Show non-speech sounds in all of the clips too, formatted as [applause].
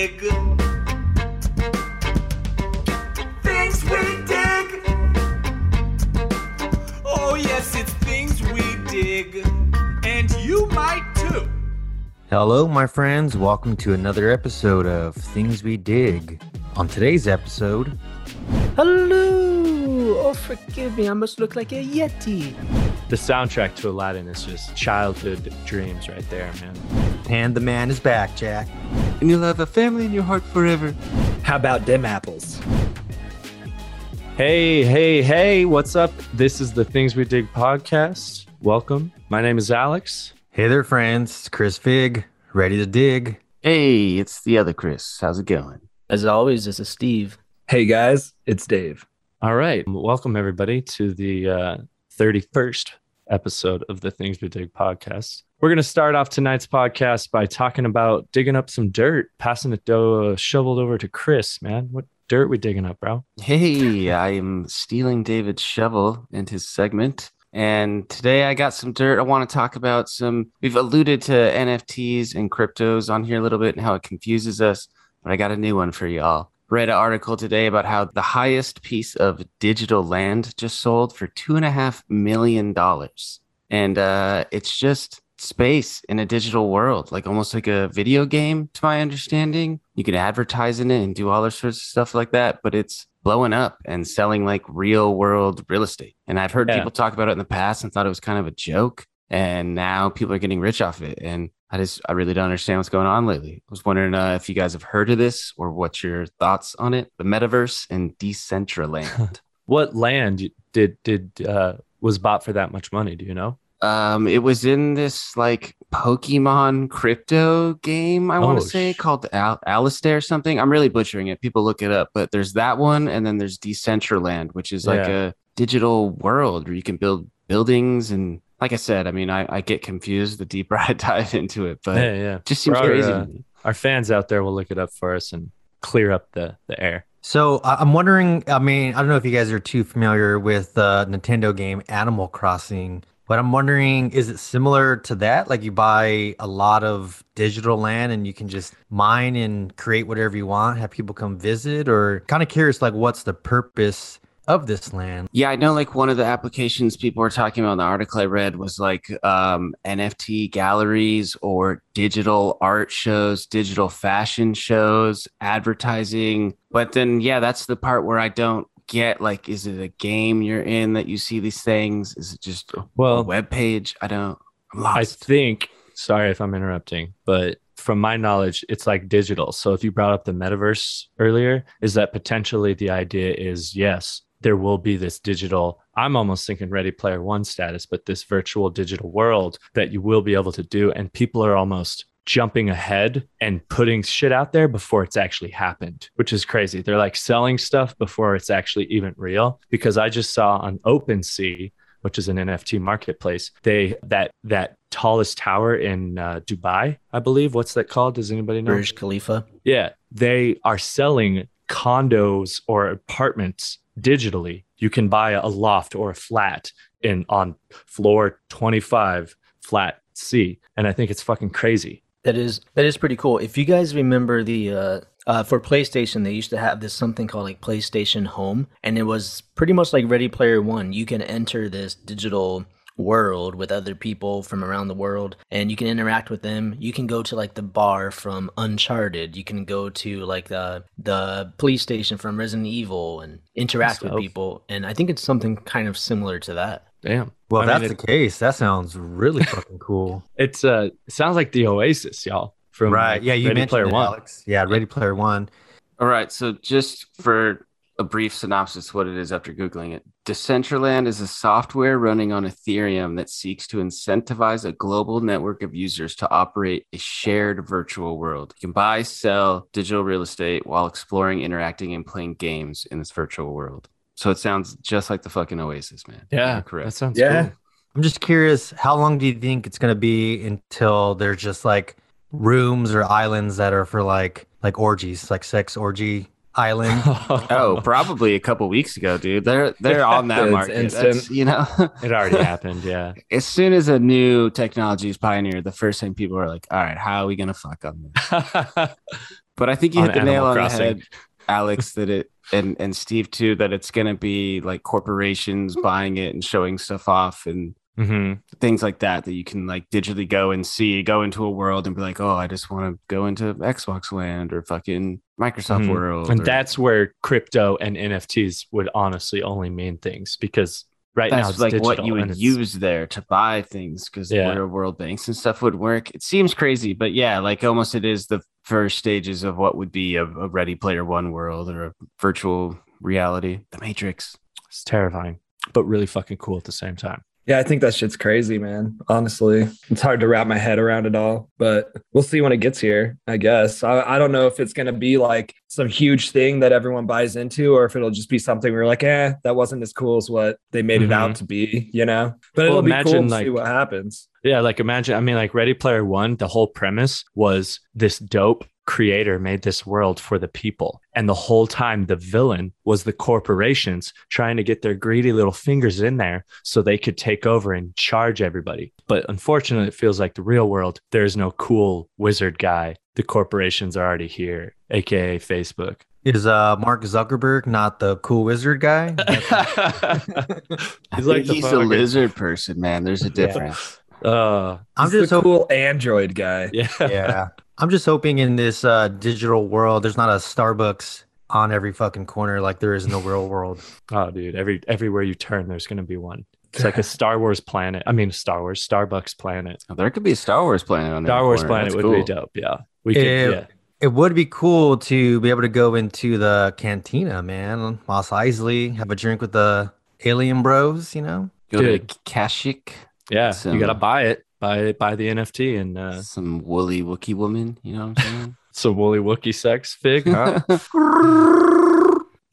dig. Things we dig. Oh, yes, it's things we dig. And you might too. Hello, my friends. Welcome to another episode of Things We Dig. On today's episode, Hello! Oh, forgive me. I must look like a Yeti. The soundtrack to Aladdin is just childhood dreams right there, man. and the man is back, Jack. and you'll have a family in your heart forever. How about them apples? Hey, hey, hey, what's up? This is the Things We Dig podcast. Welcome. My name is Alex. Hey there, friends. It's Chris Fig, ready to dig. Hey, it's the other Chris. How's it going? As always, this is Steve. Hey guys, it's Dave. All right. Welcome, everybody, to the uh, 31st episode of the Things We Dig podcast. We're going to start off tonight's podcast by talking about digging up some dirt, passing it uh, shoveled over to Chris, man. What dirt we digging up, bro? Hey, I am stealing David's shovel and his segment. And today I got some dirt. I want to talk about some. We've alluded to NFTs and cryptos on here a little bit and how it confuses us, but I got a new one for y'all. Read an article today about how the highest piece of digital land just sold for two and a half million dollars. And uh, it's just space in a digital world, like almost like a video game, to my understanding. You can advertise in it and do all sorts of stuff like that, but it's blowing up and selling like real world real estate. And I've heard Yeah. people talk about it in the past and thought it was kind of a joke. And now people are getting rich off it. And I just, I really don't understand what's going on lately. I was wondering uh, if you guys have heard of this or what's your thoughts on it. The metaverse and Decentraland. [laughs] What land did did uh, was bought for that much money? Do you know? Um, it was in this like Pokemon crypto game, I want Oh, to say sh- called Al- Alistair or something. I'm really butchering it. People look it up, but there's that one, and then there's Decentraland, which is like Yeah. a digital world where you can build buildings. And like I said, I mean, I, I get confused the deeper [laughs] I dive into it, but yeah, yeah. it just seems our, crazy. uh. Our fans out there will look it up for us and clear up the the air. So I- I'm wondering. I mean, I don't know if you guys are too familiar with the Nintendo game Animal Crossing, but I'm wondering, is it similar to that? Like you buy a lot of digital land and you can just mine and create whatever you want, have people come visit, or kind of curious, like what's the purpose of this land? Yeah, I know like one of the applications people were talking about in the article I read was like um, NFT galleries or digital art shows, digital fashion shows, advertising. But then, yeah, that's the part where I don't get like, is it a game you're in that you see these things? Is it just a, a Well, web page? I don't, I'm I think. Sorry if I'm interrupting, but from my knowledge, it's like digital. So if you brought up the metaverse earlier, is that potentially the idea is yes, there will be this digital. I'm almost thinking Ready Player One status, but this virtual digital world that you will be able to do, and people are almost jumping ahead and putting shit out there before it's actually happened, which is crazy. They're like selling stuff before it's actually even real. Because I just saw on OpenSea, which is an NFT marketplace, they that that tallest tower in uh, Dubai, I believe. What's that called? Does anybody know? Burj Khalifa. Yeah, they are selling condos or apartments digitally. You can buy a loft or a flat in on floor 25 flat C, and I think it's fucking crazy. That is that is pretty cool. If you guys remember the uh, uh, for PlayStation, they used to have this something called like PlayStation Home, and it was pretty much like Ready Player One. You can enter this digital world with other people from around the world and you can interact with them you can go to like the bar from uncharted you can go to like the the police station from resident evil and interact with people and i think it's something kind of similar to that Damn. Well, I if mean, that's it- the case, that sounds really fucking cool. [laughs] It's uh, it sounds like the Oasis, y'all. From right? like, Yeah, you Ready mentioned Player it, One. Alex. Yeah, Ready Player One. All right. So, just for a brief synopsis, what it is after Googling it Decentraland is a software running on Ethereum that seeks to incentivize a global network of users to operate a shared virtual world. You can buy, sell digital real estate while exploring, interacting, and playing games in this virtual world. So, it sounds just like the fucking Oasis, man. Yeah, You're correct. that sounds Yeah. cool. I'm just curious, how long do you think it's gonna be until there's just like rooms or islands that are for like like orgies, like sex orgy island? [laughs] Oh, probably a couple weeks ago, dude. They're they're on that It's market. instant. That's, you know, [laughs] it already happened. Yeah. [laughs] as soon as a new technology is pioneered, the first thing people are like, "All right, how are we gonna fuck on this?" But I think you On hit the Animal nail on Crossing. the head, Alex. That it and and Steve too. That it's going to be like corporations buying it and showing stuff off and hmm things like that. That you can like digitally go and see, go into a world and be like, oh, I just want to go into Xbox Land or fucking Microsoft Mhm. World. And or- that's where crypto and NFTs would honestly only mean things because right now it's like what you would use there to buy things because Yeah. where world banks and stuff would work. It seems crazy, but yeah, like almost it is the first stages of what would be a, a Ready Player One world or a virtual reality, the Matrix. It's terrifying, but really fucking cool at the same time. Yeah, I think that shit's crazy, man. Honestly, it's hard to wrap my head around it all, but we'll see when it gets here, I guess. I, I don't know if it's going to be like some huge thing that everyone buys into or if it'll just be something where you're like, eh, that wasn't as cool as what they made it Mhm. out to be, you know? But Well, it'll be cool imagine, to see what happens. Yeah, like imagine, I mean, like Ready Player One, the whole premise was this dope creator made this world for the people. And the whole time, the villain was the corporations trying to get their greedy little fingers in there so they could take over and charge everybody. But unfortunately, it feels like the real world, there's no cool wizard guy. The corporations are already here, AKA Facebook. Is uh Mark Zuckerberg not the cool wizard guy? [laughs] [laughs] He's like like the he's a lizard person, man. There's a difference. Uh, I'm just the hoping. cool Android guy. yeah. [laughs] yeah, I'm just hoping in this uh, digital world, there's not a Starbucks on every fucking corner like there is in the real world. [laughs] Oh, dude, every everywhere you turn, there's gonna be one. It's like a [laughs] Star Wars planet. I mean, Star Wars, Starbucks planet. Oh, there could be a Star Wars planet on there. Star Wars planet would be dope. Yeah, we could. Ew. Yeah, It would be cool to be able to go into the cantina, man. Mos Eisley, have a drink with the alien bros, you know? Go to Dude. Kashyyyk, yeah. Some- you gotta buy it. Buy it. Buy the NFT and uh, some woolly wookie woman. You know what I'm saying? [laughs] some woolly Wookie sex fig. Huh?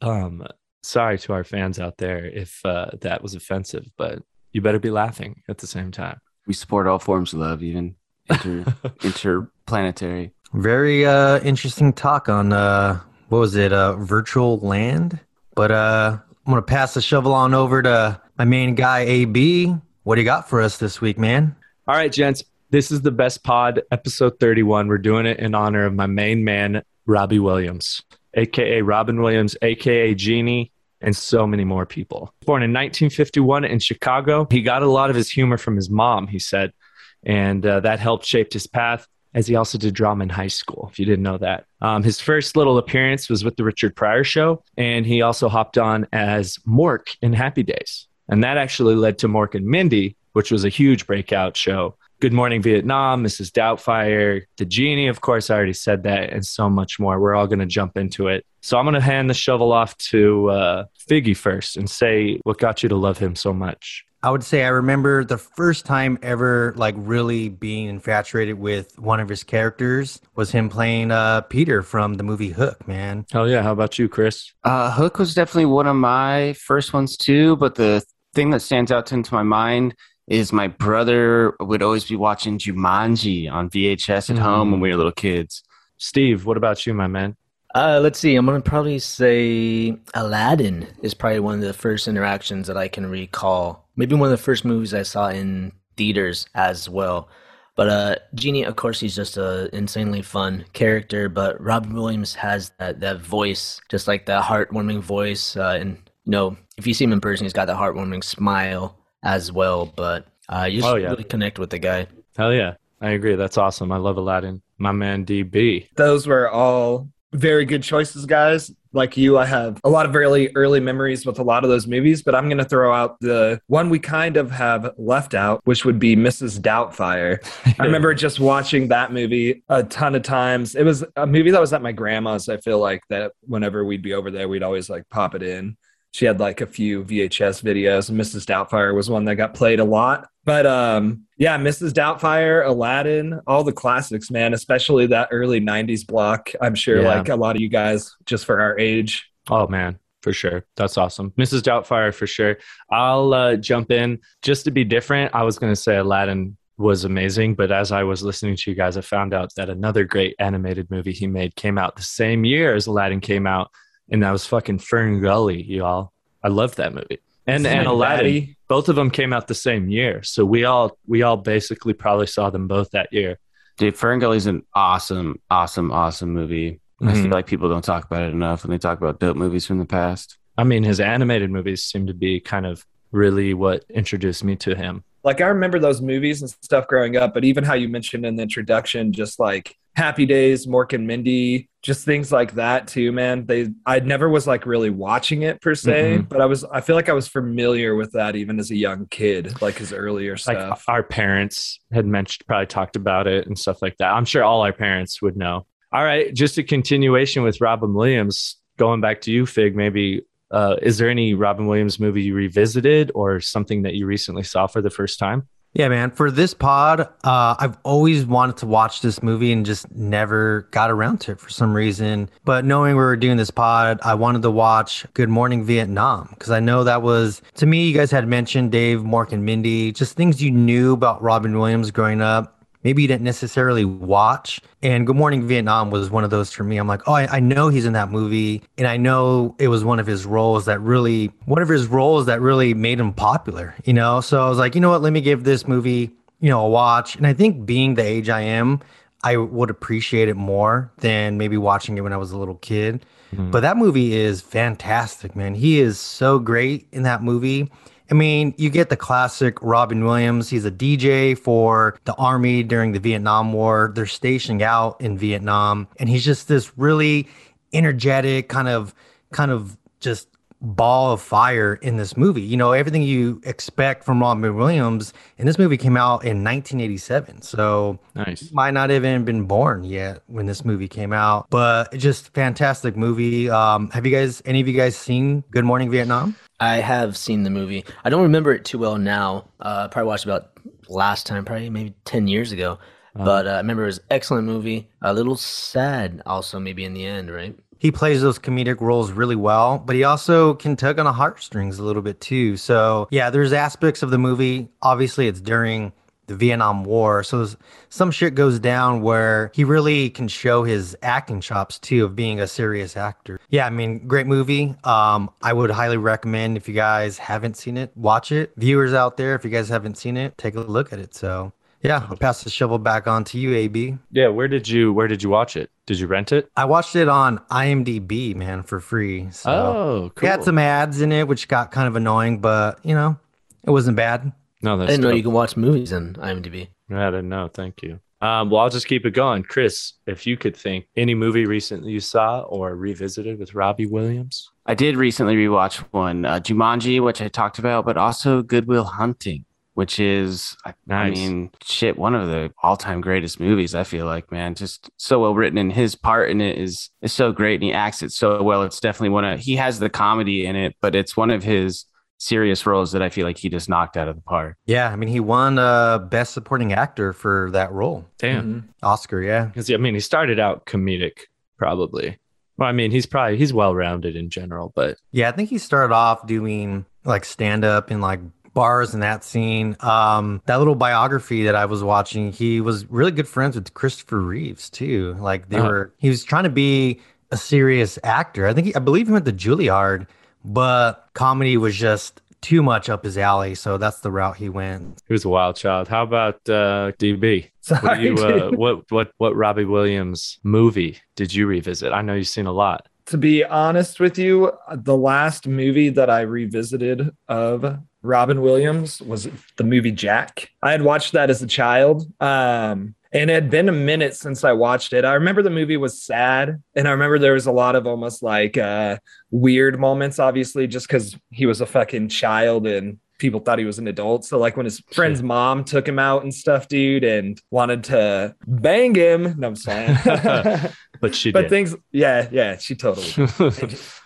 [laughs] um, sorry to our fans out there if uh, that was offensive, but you better be laughing at the same time. we support all forms of love, even inter [laughs] interplanetary. Very uh interesting talk on uh what was it, uh virtual land? But uh I'm gonna pass the shovel on over to my main guy AB. What do you got for us this week, man? All right, gents. This is the best pod, episode 31. We're doing it in honor of my main man, Robbie Williams, aka Robin Williams, aka Genie, and so many more people. Born in 1951 in Chicago, he got a lot of his humor from his mom, he said, and uh, that helped shape his path. As he also did drama in high school, if you didn't know that. Um, his first little appearance was with the Richard Pryor Show, and he also hopped on as Mork in Happy Days. And that actually led to Mork and Mindy, which was a huge breakout show. Good Morning Vietnam, Mrs. Doubtfire, The Genie, of course, I already said that, and so much more. We're all going to jump into it. So I'm going to hand the shovel off to uh, Figgy first and say what got you to love him so much. I would say I remember the first time ever like really being infatuated with one of his characters was him playing uh Peter from the movie Hook, man. Hell yeah. How about you, Chris? Uh, Hook was definitely one of my first ones too, but the thing that stands out to, into my mind is my brother would always be watching Jumanji on VHS at home when we were little kids. Steve, what about you, my man? Uh, let's see. I'm gonna probably say Aladdin is probably one of the first interactions that I can recall. Maybe one of the first movies I saw in theaters as well. But uh, Genie, of course, he's just a insanely fun character. But Robin Williams has that that voice, just like that heartwarming voice. Uh, and you know, if you see him in person, he's got that heartwarming smile as well. But uh, you just Oh, yeah. really connect with the guy. Hell yeah. I agree. That's awesome. I love Aladdin. My man, DB. Those were all very good choices, guys. Like you, I have a lot of really early memories with a lot of those movies, but I'm going to throw out the one we kind of have left out, which would be Mrs. Doubtfire. [laughs] I remember just watching that movie a ton of times. It was a movie that was at my grandma's. I feel like that whenever we'd be over there, we'd always like pop it in. She had like a few VHS videos, Mrs. Doubtfire was one that got played a lot. But um, yeah, Mrs. Doubtfire, Aladdin, all the classics, man, especially that early 90s block. I'm sure Yeah. like a lot of you guys, just for our age. Oh man, for sure. That's awesome. Mrs. Doubtfire for sure. I'll uh, jump in just to be different. I was going to say Aladdin was amazing, but as I was listening to you guys, I found out that another great animated movie he made came out the same year as Aladdin came out, and that was fucking Fern Gully, y'all. I love that movie. And Isn't and Aladdin, both of them came out the same year, so we all we all basically probably saw them both that year. Dude, Ferngully's an awesome, awesome, awesome movie. I Mhm. feel like people don't talk about it enough when they talk about dope movies from the past. I mean, his animated movies seem to be kind of really what introduced me to him. Like I remember those movies and stuff growing up, but even how you mentioned in the introduction, just like Happy Days, Mork and Mindy, just things like that too, man. They I never was like really watching it per se, mm-hmm. but I was I feel like I was familiar with that even as a young kid, like his earlier Like stuff. our parents had mentioned, probably talked about it and stuff like that. I'm sure all our parents would know. All right, just a continuation with Robin Williams. Going back to you, Fig, maybe uh, is there any Robin Williams movie you revisited or something that you recently saw for the first time? Yeah, man. For this pod, uh, I've always wanted to watch this movie and just never got around to it for some reason. But knowing we were doing this pod, I wanted to watch Good Morning Vietnam because I know that was, to me, you guys had mentioned Dave, Mork, and Mindy, just things you knew about Robin Williams growing up. Maybe you didn't necessarily watch. And Good Morning Vietnam was one of those for me. I'm like, oh, I, I know he's in that movie. And I know it was one of his roles that really, one of his roles that really made him popular, you know? So I was like, you know what? Let me give this movie, you know, a watch. And I think being the age I am, I would appreciate it more than maybe watching it when I was a little kid. Mm-hmm. But that movie is fantastic, man. He is so great in that movie. I mean, you get the classic Robin Williams. He's a DJ for the army during the Vietnam War. They're stationing out in Vietnam, and he's just this really energetic kind of, kind of just ball of fire in this movie. You know, everything you expect from Robin Williams. And this movie came out in 1987, so Nice. might not even been born yet when this movie came out. But just fantastic movie. Um, have you guys, any of you guys seen Good Morning Vietnam? I have seen the movie. I don't remember it too well now. Uh, I probably watched about last time, probably maybe 10 years ago. But uh, I remember it was an excellent movie. A little sad, also, maybe in the end, right? he plays those comedic roles really well, but he also can tug on the heartstrings a little bit too. So yeah, there's aspects of the movie. Obviously, it's during the Vietnam War, so some shit goes down where he really can show his acting chops too of being a serious actor. Yeah, I mean, great movie. Um, I would highly recommend if you guys haven't seen it, watch it. Viewers out there, if you guys haven't seen it, take a look at it. So. Yeah, I'll pass the shovel back on to you, AB. Yeah, where did you where did you watch it? Did you rent it? I watched it on IMDb, man, for free. So oh, we had some ads in it, which got kind of annoying, but you know, it wasn't bad. No, I didn't know you can watch movies on IMDb. I didn't know. Thank you. Um, well, I'll just keep it going. Chris, if you could think any movie recently you saw or revisited with Robbie Williams. I did recently rewatch one, uh, Jumanji, which I talked about, but also Good Will Hunting, which is, I, I mean, shit, one of the all-time greatest movies. I feel like, man, just so well written, and his part in it is is so great, and he acts it so well. It's definitely one of he has the comedy in it, but it's one of his serious roles that I feel like he just knocked out of the park. Yeah, I mean, he won uh, Best Supporting Actor for that role, Damn. Mhm. Oscar. Yeah, Because I mean, he started out comedic, probably. Well, I mean, he's probably he's well rounded in general, but yeah. I think he started off doing like stand up in like bars and that scene. Um, that little biography that I was watching, he was really good friends with Christopher Reeves too. Like they Oh. were, he was trying to be a serious actor. I think he, I believe he went to Juilliard, but comedy was just too much up his alley. So that's the route he went. he was a wild child. How about uh, DB? What, Sorry, do you, uh, what what what Robbie Williams movie did you revisit? I know you've seen a lot. to be honest with you, the last movie that I revisited of Robin Williams was the movie Jack. I had watched that as a child. Um, and it had been a minute since I watched it. I remember the movie was sad, and I remember there was a lot of almost like uh, weird moments, obviously, just because he was a fucking child and people thought he was an adult. So, like when his friend's mom took him out and stuff, dude, and wanted to bang him. No, I'm saying. [laughs] But she [laughs] but did. things, yeah, yeah, she totally [laughs]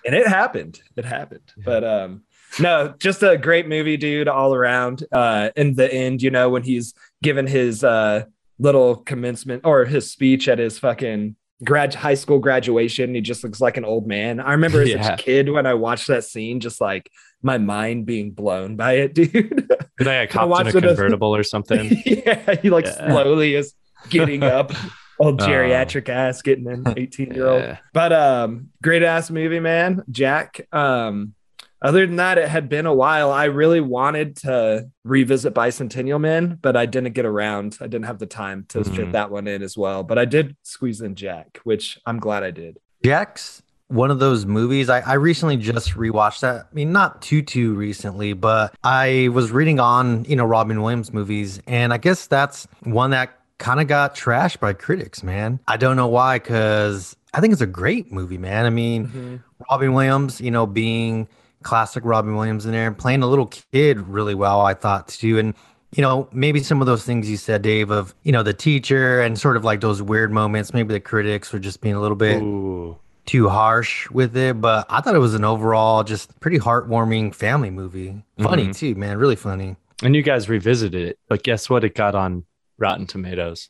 and it happened. It happened. But um no, just a great movie, dude, all around. Uh in the end, you know, when he's given his uh little commencement or his speech at his fucking grad high school graduation, he just looks like an old man. I remember as Yeah. a kid when I watched that scene, just like my mind being blown by it, [laughs] dude. Did I hopped in a convertible or [laughs] something? yeah, he like Yeah. slowly is getting up. [laughs] Old Oh. geriatric ass getting an 18 year old. Yeah. But um, great ass movie, man. Jack. Um, other than that, it had been a while. I really wanted to revisit Bicentennial Man, but I didn't get around. I didn't have the time to Mhm. fit that one in as well. But I did squeeze in Jack, which I'm glad I did. Jack's one of those movies. I, I recently just rewatched that. I mean, not too too recently, but I was reading on you know Robin Williams movies, and I guess that's one that kind of got trashed by critics. Man, I don't know why, because I think it's a great movie, man. I mean, Mm-hmm. Robin Williams, you know, being classic Robin Williams in there and playing a little kid really well, I thought too. And, you know, maybe some of those things you said, Dave, of, you know, the teacher and sort of like those weird moments, maybe the critics were just being a little bit Ooh. too harsh with it. But I thought it was an overall just pretty heartwarming family movie. Funny Mhm. too, man. Really funny. And you guys revisited it, but guess what? It got on Rotten Tomatoes.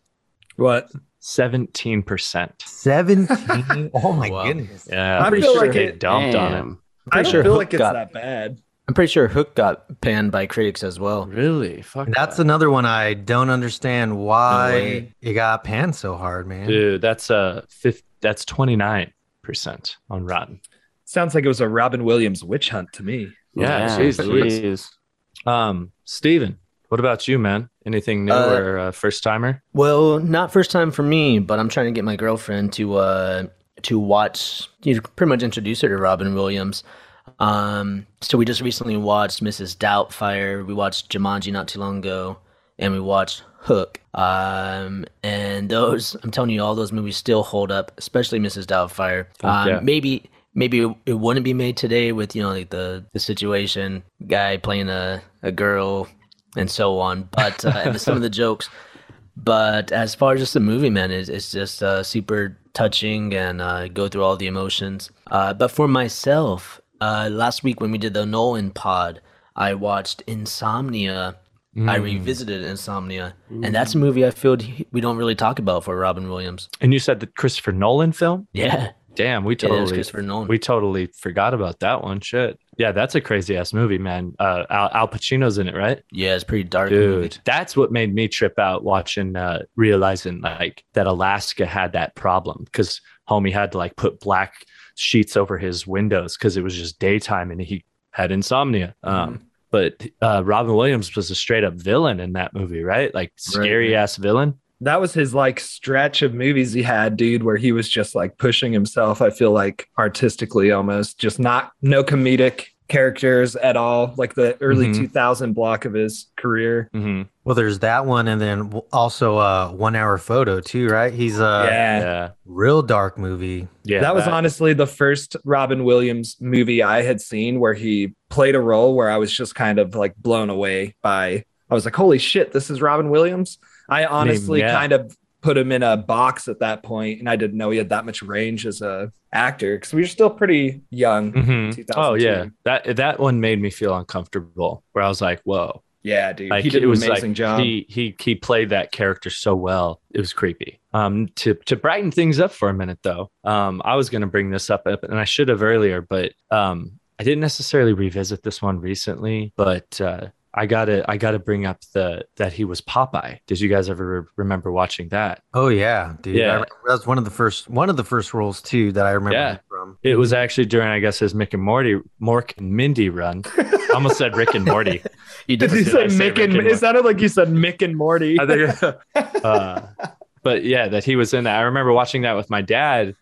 What? 17%. 17. [laughs] oh my Wow. goodness. Yeah. I pretty feel sure like they it- dumped on it. Damn. I Pretty don't sure feel Hook like it's got- that bad. I'm pretty sure Hook got panned by critics as well. Really? Fuck. That's that. another one I don't understand why way. it got panned so hard, man. Dude, that's uh fifth that's 29% on Rotten. Sounds like it was a Robin Williams witch hunt to me. Yeah, jeez Louise. jeez. Um, Steven, what about you, man? Anything new Uh, or uh, first timer? Well, not first time for me, but I'm trying to get my girlfriend to uh to watch. You pretty much introduce her to Robin Williams. Um, so we just recently watched Mrs. Doubtfire. We watched Jumanji not too long ago, and we watched Hook. Um, and those, I'm telling you, all those movies still hold up, especially Mrs. Doubtfire. Um, yeah. maybe. Maybe it, it wouldn't be made today with you know like the the situation guy playing a, a girl and so on, but uh, and some of the jokes. But as far as just the movie, man, it's, it's just uh, super touching and uh, go through all the emotions. Uh, but for myself, uh, last week when we did the Nolan pod, I watched Insomnia. I Mm. revisited Insomnia, and that's a movie I feel we don't really talk about for Robin Williams. And you said the Christopher Nolan film? Yeah, Damn, we totally Christopher Nolan. we totally forgot about that one. Shit. Yeah, that's a crazy ass movie, man. Uh, Al, Al Pacino's in it, right? yeah, it's pretty dark movie. Dude, that's what made me trip out watching, uh, realizing like that Alaska had that problem because homie had to like put black sheets over his windows because it was just daytime and he had insomnia. Um, but uh, Robin Williams was a straight up villain in that movie, right? Like scary ass villain. That was his like stretch of movies he had, dude, where he was just like pushing himself. I feel like artistically almost just not no comedic characters at all, like the early Mhm. 2000 block of his career. hmm Well, there's that one, and then w- also uh, one hour photo too, right? He's a yeah. Yeah. real dark movie. Yeah. that was honestly the first Robin Williams movie I had seen where he played a role where I was just kind of like blown away by. I was like, holy shit, this is Robin Williams. I honestly yeah. kind of put him in a box at that point, and I didn't know he had that much range as a actor because we were still pretty young. Mhm. Oh yeah, that that one made me feel uncomfortable. Where I was like, "Whoa!" Yeah, dude, Like he did an amazing like job. he he he played that character so well. It was creepy. Um, to to brighten things up for a minute though, um, I was gonna bring this up, and I should have earlier, but um, I didn't necessarily revisit this one recently, but uh, I gotta I gotta bring up the that he was Popeye. Did you guys ever re- remember watching that? Oh yeah, dude. Yeah. I remember that's one of the first one of the first roles too that I remember Yeah. from. It was actually during I guess his Mick and Morty Mork and Mindy run. I almost said Rick and Morty. [laughs] You Did did you say I say Mick and? And It sounded like you said Mick and Morty. I think, [laughs] [laughs] uh, but yeah, that he was in that. I remember watching that with my dad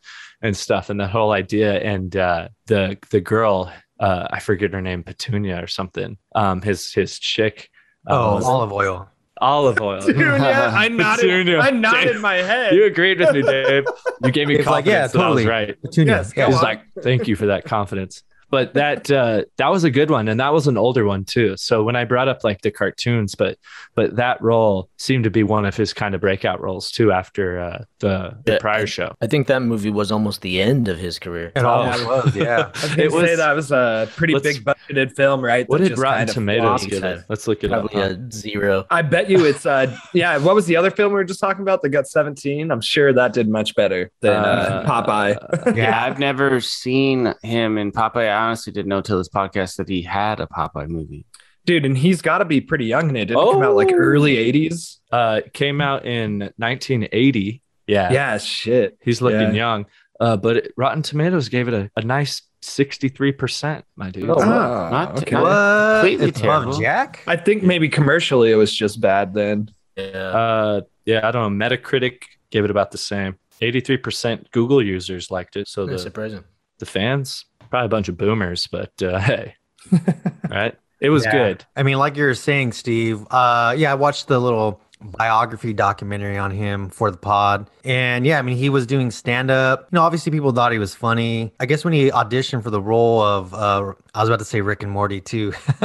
and stuff, and the whole idea. And uh, the the girl, uh, I forget her name, Petunia or something. Um, his his chick. Oh, um, Olive Oyl. Olive Oyl. [laughs] Petunia, I nodded. Petunia. I nodded Dave, my head. You agreed with me, Dave. You gave me It's like, confidence yeah, that I was right. Petunia. Yes, He's on. like, thank you for that confidence. But that uh, that was a good one, and that was an older one too. So when I brought up like the cartoons, but but that role seemed to be one of his kind of breakout roles too after uh, the, the Yeah, Pryor show. I think that movie was almost the end of his career. It almost was, yeah. [laughs] I was gonna It was- say that was a pretty big budgeted film, right? What did Rotten Tomatoes flopped. give it? Let's look at it up. Probably huh? a zero. I bet you it's uh yeah. What was the other film we were just talking about that got 17? I'm sure that did much better than uh, Popeye. Uh, [laughs] Yeah, I've never seen him in Popeye. I honestly didn't know till this podcast that he had a Popeye movie. Dude, and he's got to be pretty young And it. Didn't it come out like Oh. early 80s? uh, came out in 1980. Yeah, Yeah, shit. he's looking Yeah. young. Uh, but it- Rotten Tomatoes gave it a, a nice 63%, my dude. Oh, wow. not okay. not- What? completely It's above terrible. Jack? I think maybe commercially it was just bad then. Yeah. Uh, yeah, I don't know. Metacritic gave it about the same. 83% Google users liked it. So That's the, surprising. the fans, probably a bunch of boomers, but uh, [laughs] hey, [laughs] right? It was Yeah. good. I mean, like you were saying, Steve. Uh, yeah, I watched the little biography documentary on him for the pod, and yeah, I mean, he was doing stand up. You know, obviously, people thought he was funny. I guess when he auditioned for the role of, uh, I was about to say Rick and Morty too, [laughs]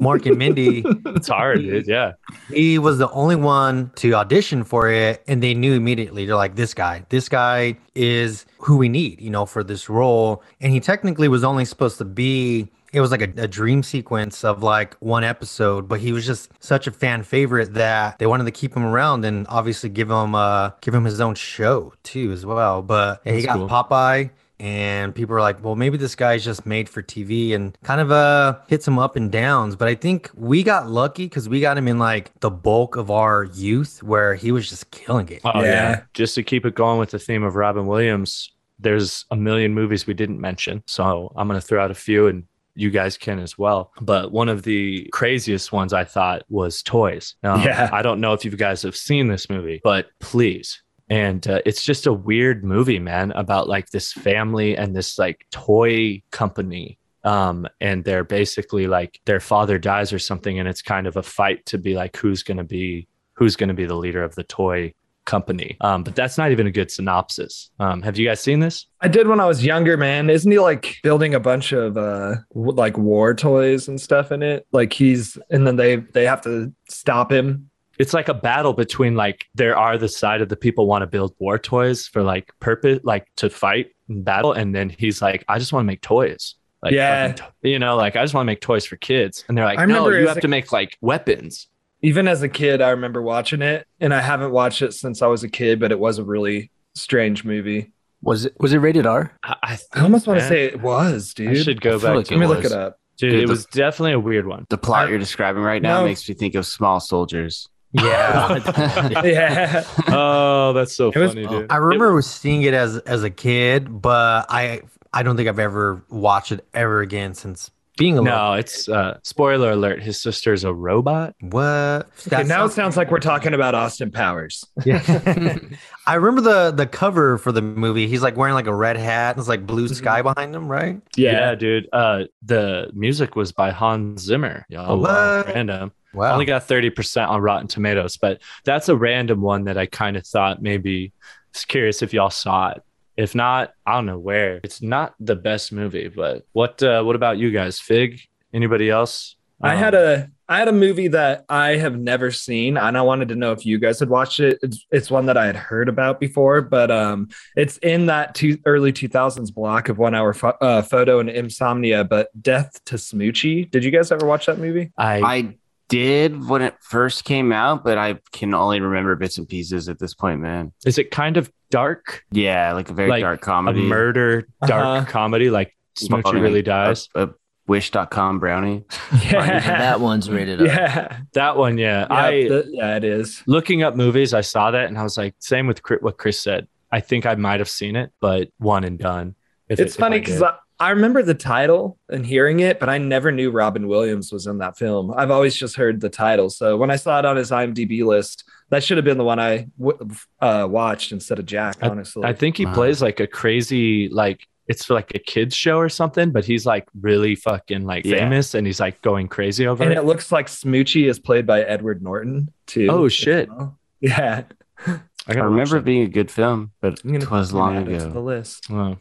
Mork and Mindy. [laughs] It's hard, dude. Yeah. he was the only one to audition for it and they knew immediately they're like this guy this guy is who we need you know for this role and he technically was only supposed to be it was like a, a dream sequence of like one episode but he was just such a fan favorite that they wanted to keep him around and obviously give him uh give him his own show too as well but yeah, he got cool. popeye and people are like, well, maybe this guy's just made for TV and kind of uh hits him up and downs. But I think we got lucky because we got him in like the bulk of our youth where he was just killing it. Oh, yeah. Yeah. Just to keep it going with the theme of Robin Williams, there's a million movies we didn't mention. So I'm going to throw out a few and you guys can as well. But one of the craziest ones I thought was Toys. Now, Yeah. I don't know if you guys have seen this movie, but please. And uh, it's just a weird movie, man, about like this family and this like toy company. Um, and they're basically like their father dies or something, and it's kind of a fight to be like who's gonna be who's gonna be the leader of the toy company. Um, but that's not even a good synopsis. Um, have you guys seen this? I did when I was younger, man. Isn't he like building a bunch of uh w- like war toys and stuff in it? Like he's and then they they have to stop him. It's like a battle between like there are the side of the people want to build war toys for like purpose, like to fight and battle, and then he's like, I just want to make toys. Like, Yeah. to- you know, like I just want to make toys for kids, and they're like, no, you have to make like weapons. Even as a kid, I remember watching it, and I haven't watched it since I was a kid, but it was a really strange movie. Was it was it rated R? I, I, I almost want to say it was, dude. I should go I back. like to Let me it look it up. Dude, Dude, it the- was definitely a weird one. The plot I- you're describing right now No. makes me think of small soldiers. [laughs] Yeah. [laughs] yeah. [laughs] oh, that's so It was- funny, dude. I remember seeing it as as a kid, but I I don't think I've ever watched it ever again since being a No, it's uh spoiler alert. His sister's a robot. what Okay, That now it sounds- sounds like we're talking about Austin Powers. [laughs] Yeah. [laughs] I remember the the cover for the movie. He's like wearing like a red hat. It's like blue sky behind him, right? Yeah, dude. Uh, the music was by Hans Zimmer. Yeah, Oh, wow. random. Wow. Only got thirty percent on Rotten Tomatoes, but that's a random one that I kind of thought maybe. Just curious if y'all saw it. If not, I don't know where. It's not the best movie, but what? Uh, what about you guys? Fig? Anybody else? I Um, had a I had a movie that I have never seen, and I wanted to know if you guys had watched it. It's, it's one that I had heard about before, but um, it's in that two, early two thousands block of one hour pho- uh, photo and insomnia. But Death to Smoochy. Did you guys ever watch that movie? I, I did when it first came out, but I can only remember bits and pieces at this point, man. is it kind of dark, Yeah, like a very Like dark comedy. a murder dark Uh-huh. comedy, like Well, I really dies? A, a wish.com brownie. [laughs] Yeah. that one's rated R. yeah, that one, yeah. yeah, I the- yeah, it is. looking up movies, I saw that and I was like, same with Chri- what Chris said. I think I might have seen it, but one and done. If It's if funny because did. I, I remember the title and hearing it, but I never knew Robin Williams was in that film. I've always just heard the title. So when I saw it on his IMDb list, that should have been the one I w- uh, watched instead of Jack. Honestly, I think he Wow. plays like a crazy, like it's like a kids show or something, but he's like really fucking like Yeah. famous and he's like going crazy over and it. it looks like Smoochy is played by Edward Norton too. Oh, shit. well. [laughs] Yeah, I, I remember it being a good film, but it was long ago. to the list. that. Well,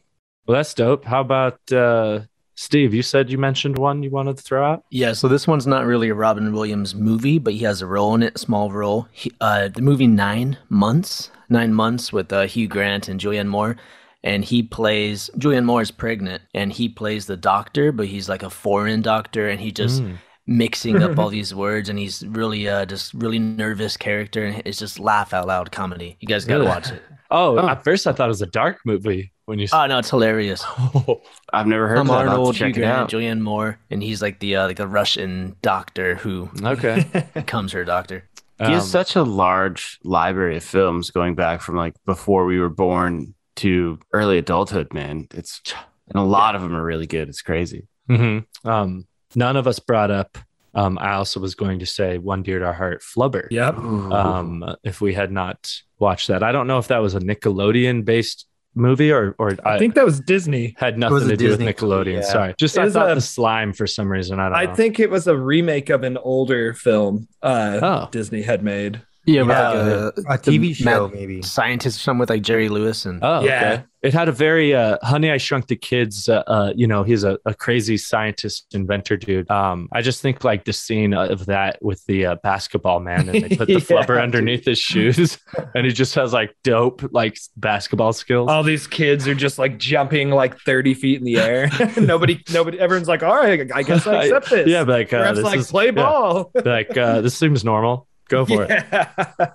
that's dope. How about uh Steve? You said you mentioned one you wanted to throw out. Yeah, so this one's not really a Robin Williams movie, but he has a role in it, small role. He, uh, the movie Nine Months, Nine Months with uh, Hugh Grant and Julianne Moore, and he plays Julianne Moore is pregnant, and he plays the doctor, but he's like a foreign doctor, and he just Mm. mixing up all [laughs] these words, and he's really uh, just really nervous character, and it's just laugh out loud comedy. You guys gotta watch it. Oh, Oh. at first I thought it was a dark movie when you. Oh no, it's hilarious. [laughs] I've never heard Tom of that. I'll have Arnold, to Hugh check Grant. Julianne Moore, and he's like the uh, like a Russian doctor who okay. [laughs] becomes her doctor. He Um, has such a large library of films going back from like before we were born to early adulthood, man. It's and a lot of them are really good. It's crazy. mhm. Um, none of us brought up Um, I also was going to say One Dear to Our Heart, Flubber. Yep. Um, if we had not watched that, I don't know if that was a Nickelodeon based movie or or I think that was Disney. had nothing to do with Nickelodeon. movie, yeah. Sorry, just It I was thought a- the slime for some reason. I don't I know. think it was a remake of an older film uh, Oh. Disney had made. Yeah, with Yeah, like a, a the TV show, maybe. Scientist, or something with like Jerry Lewis and Oh, Yeah. okay. It had a very uh, Honey, I Shrunk the Kids. Uh, uh, you know, he's a, a crazy scientist inventor dude. Um, I just think like the scene of that with the uh, basketball man, and they put the [laughs] Yeah, flubber underneath his shoes, [laughs] and he just has like dope like basketball skills. All these kids are just like jumping like 30 feet in the air. [laughs] nobody, nobody, everyone's like, all right, I guess I accept this. yeah, but like uh, this like, is play yeah, ball. like uh, this seems normal. Go for it. Yeah. [laughs]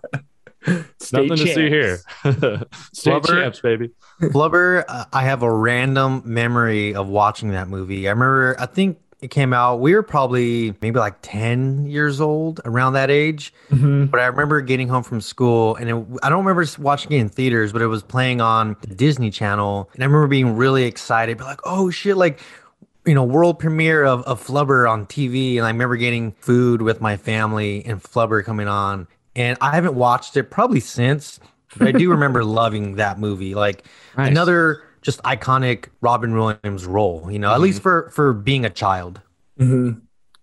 State Nothing to see here. [laughs] Flubber. champs, baby. Flubber, uh, I have a random memory of watching that movie. I remember, I think it came out, we were probably maybe like 10 years old around that age. Mhm. But I remember getting home from school and it, I don't remember watching it in theaters, but it was playing on the Disney Channel. And I remember being really excited, but like, oh shit, like, you know, world premiere of, of Flubber on TV. And I remember getting food with my family and Flubber coming on. And I haven't watched it probably since, but I do [laughs] remember loving that movie. Like, Nice. another just iconic Robin Williams role, you know, at least for for being a child. Mhm.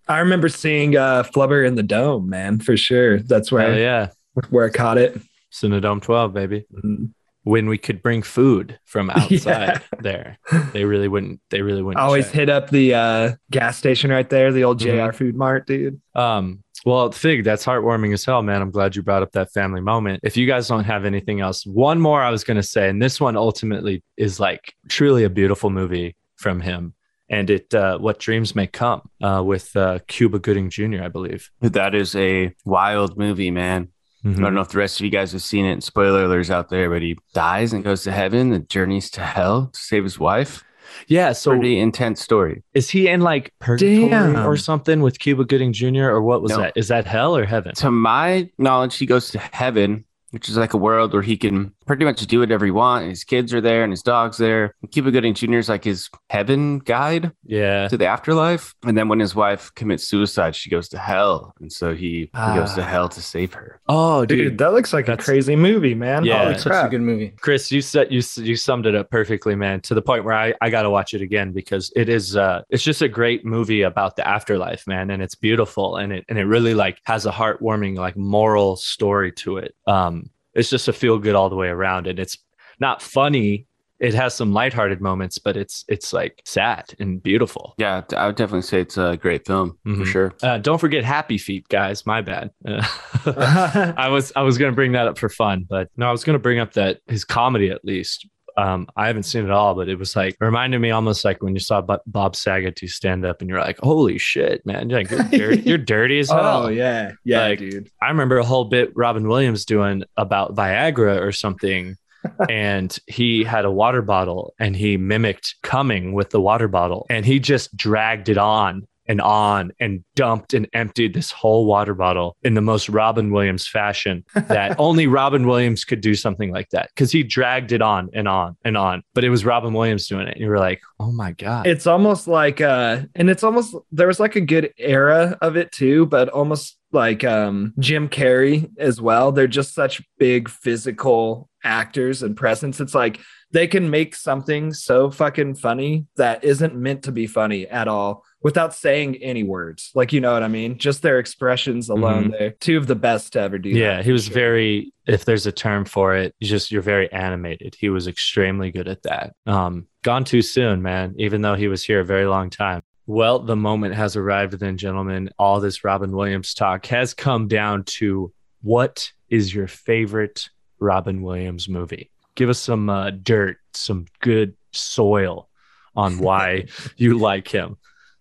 I remember seeing uh, Flubber in the Dome, man, for sure. That's where Hell yeah. where I caught it. Cinedome 12, baby. Mhm. When we could bring food from [laughs] outside there. They really wouldn't. They really wouldn't. Always check. hit up the uh, gas station right there, the old Mhm. JR Food Mart, dude. Um. Well, Fig, that's heartwarming as hell, man. I'm glad you brought up that family moment. If you guys don't have anything else, one more I was gonna say, and this one ultimately is like truly a beautiful movie from him. And it, uh, what dreams may come, uh, with uh, Cuba Gooding Jr., I believe. That is a wild movie, man. I Mhm. don't know if the rest of you guys have seen it. Spoiler alerts out there, but he dies and goes to heaven and journeys to hell to save his wife. Yeah. So Pretty intense story. is he in like purgatory Damn. or something with Cuba Gooding Jr. or what was No. that? Is that hell or heaven? To my knowledge, he goes to heaven, which is like a world where he can pretty much do whatever he wants. And his kids are there and his dog's there. And Cuba Gooding Jr. is like his heaven guide Yeah. to the afterlife. And then when his wife commits suicide, she goes to hell. And so he, he goes to Ah. hell to save her. Oh, Dude, dude. that looks like a crazy movie, man. Yeah. Holy it's such a good movie. Chris, you said you you summed it up perfectly, man. To the point where I, I got to watch it again because it is uh it's just a great movie about the afterlife, man, and it's beautiful and it and it really like has a heartwarming like moral story to it. Um, it's just a feel good all the way around, and it's not funny. It has some lighthearted moments, but it's it's like sad and beautiful. Yeah, I would definitely say it's a great film for Mhm. sure. Uh, don't forget Happy Feet, guys. My bad. Uh, [laughs] [laughs] I was I was gonna bring that up for fun, but no, I was gonna bring up that his comedy at least. Um, I haven't seen it all, but it was like reminded me almost like when you saw Bob Saget do stand up, and you're like, "Holy shit, man! You're, like, you're, dirty, [laughs] you're dirty as hell." Oh yeah, yeah, Like- dude. I remember a whole bit Robin Williams doing about Viagra or something. [laughs] and he had a water bottle and he mimicked coming with the water bottle and he just dragged it on and on and dumped and emptied this whole water bottle in the most Robin Williams fashion that [laughs] only Robin Williams could do something like that because he dragged it on and on and on. But it was Robin Williams doing it. And you were like, oh my God. It's almost like uh and it's almost there was like a good era of it too, but almost like um Jim Carrey as well. They're just such big physical actors and presence. It's like they can make something so fucking funny that isn't meant to be funny at all without saying any words. Like you know what I mean? Just their expressions alone. They're two of the best to ever do that, yeah, he was sure. very, if there's a term for it, just, you're very animated. He was extremely good at that. Um, gone too soon, man, even though he was here a very long time. Well, the moment has arrived, then, gentlemen. All this Robin Williams talk has come down to what is your favorite Robin Williams movie? Give us some uh, dirt, some good soil on why [laughs] you like him.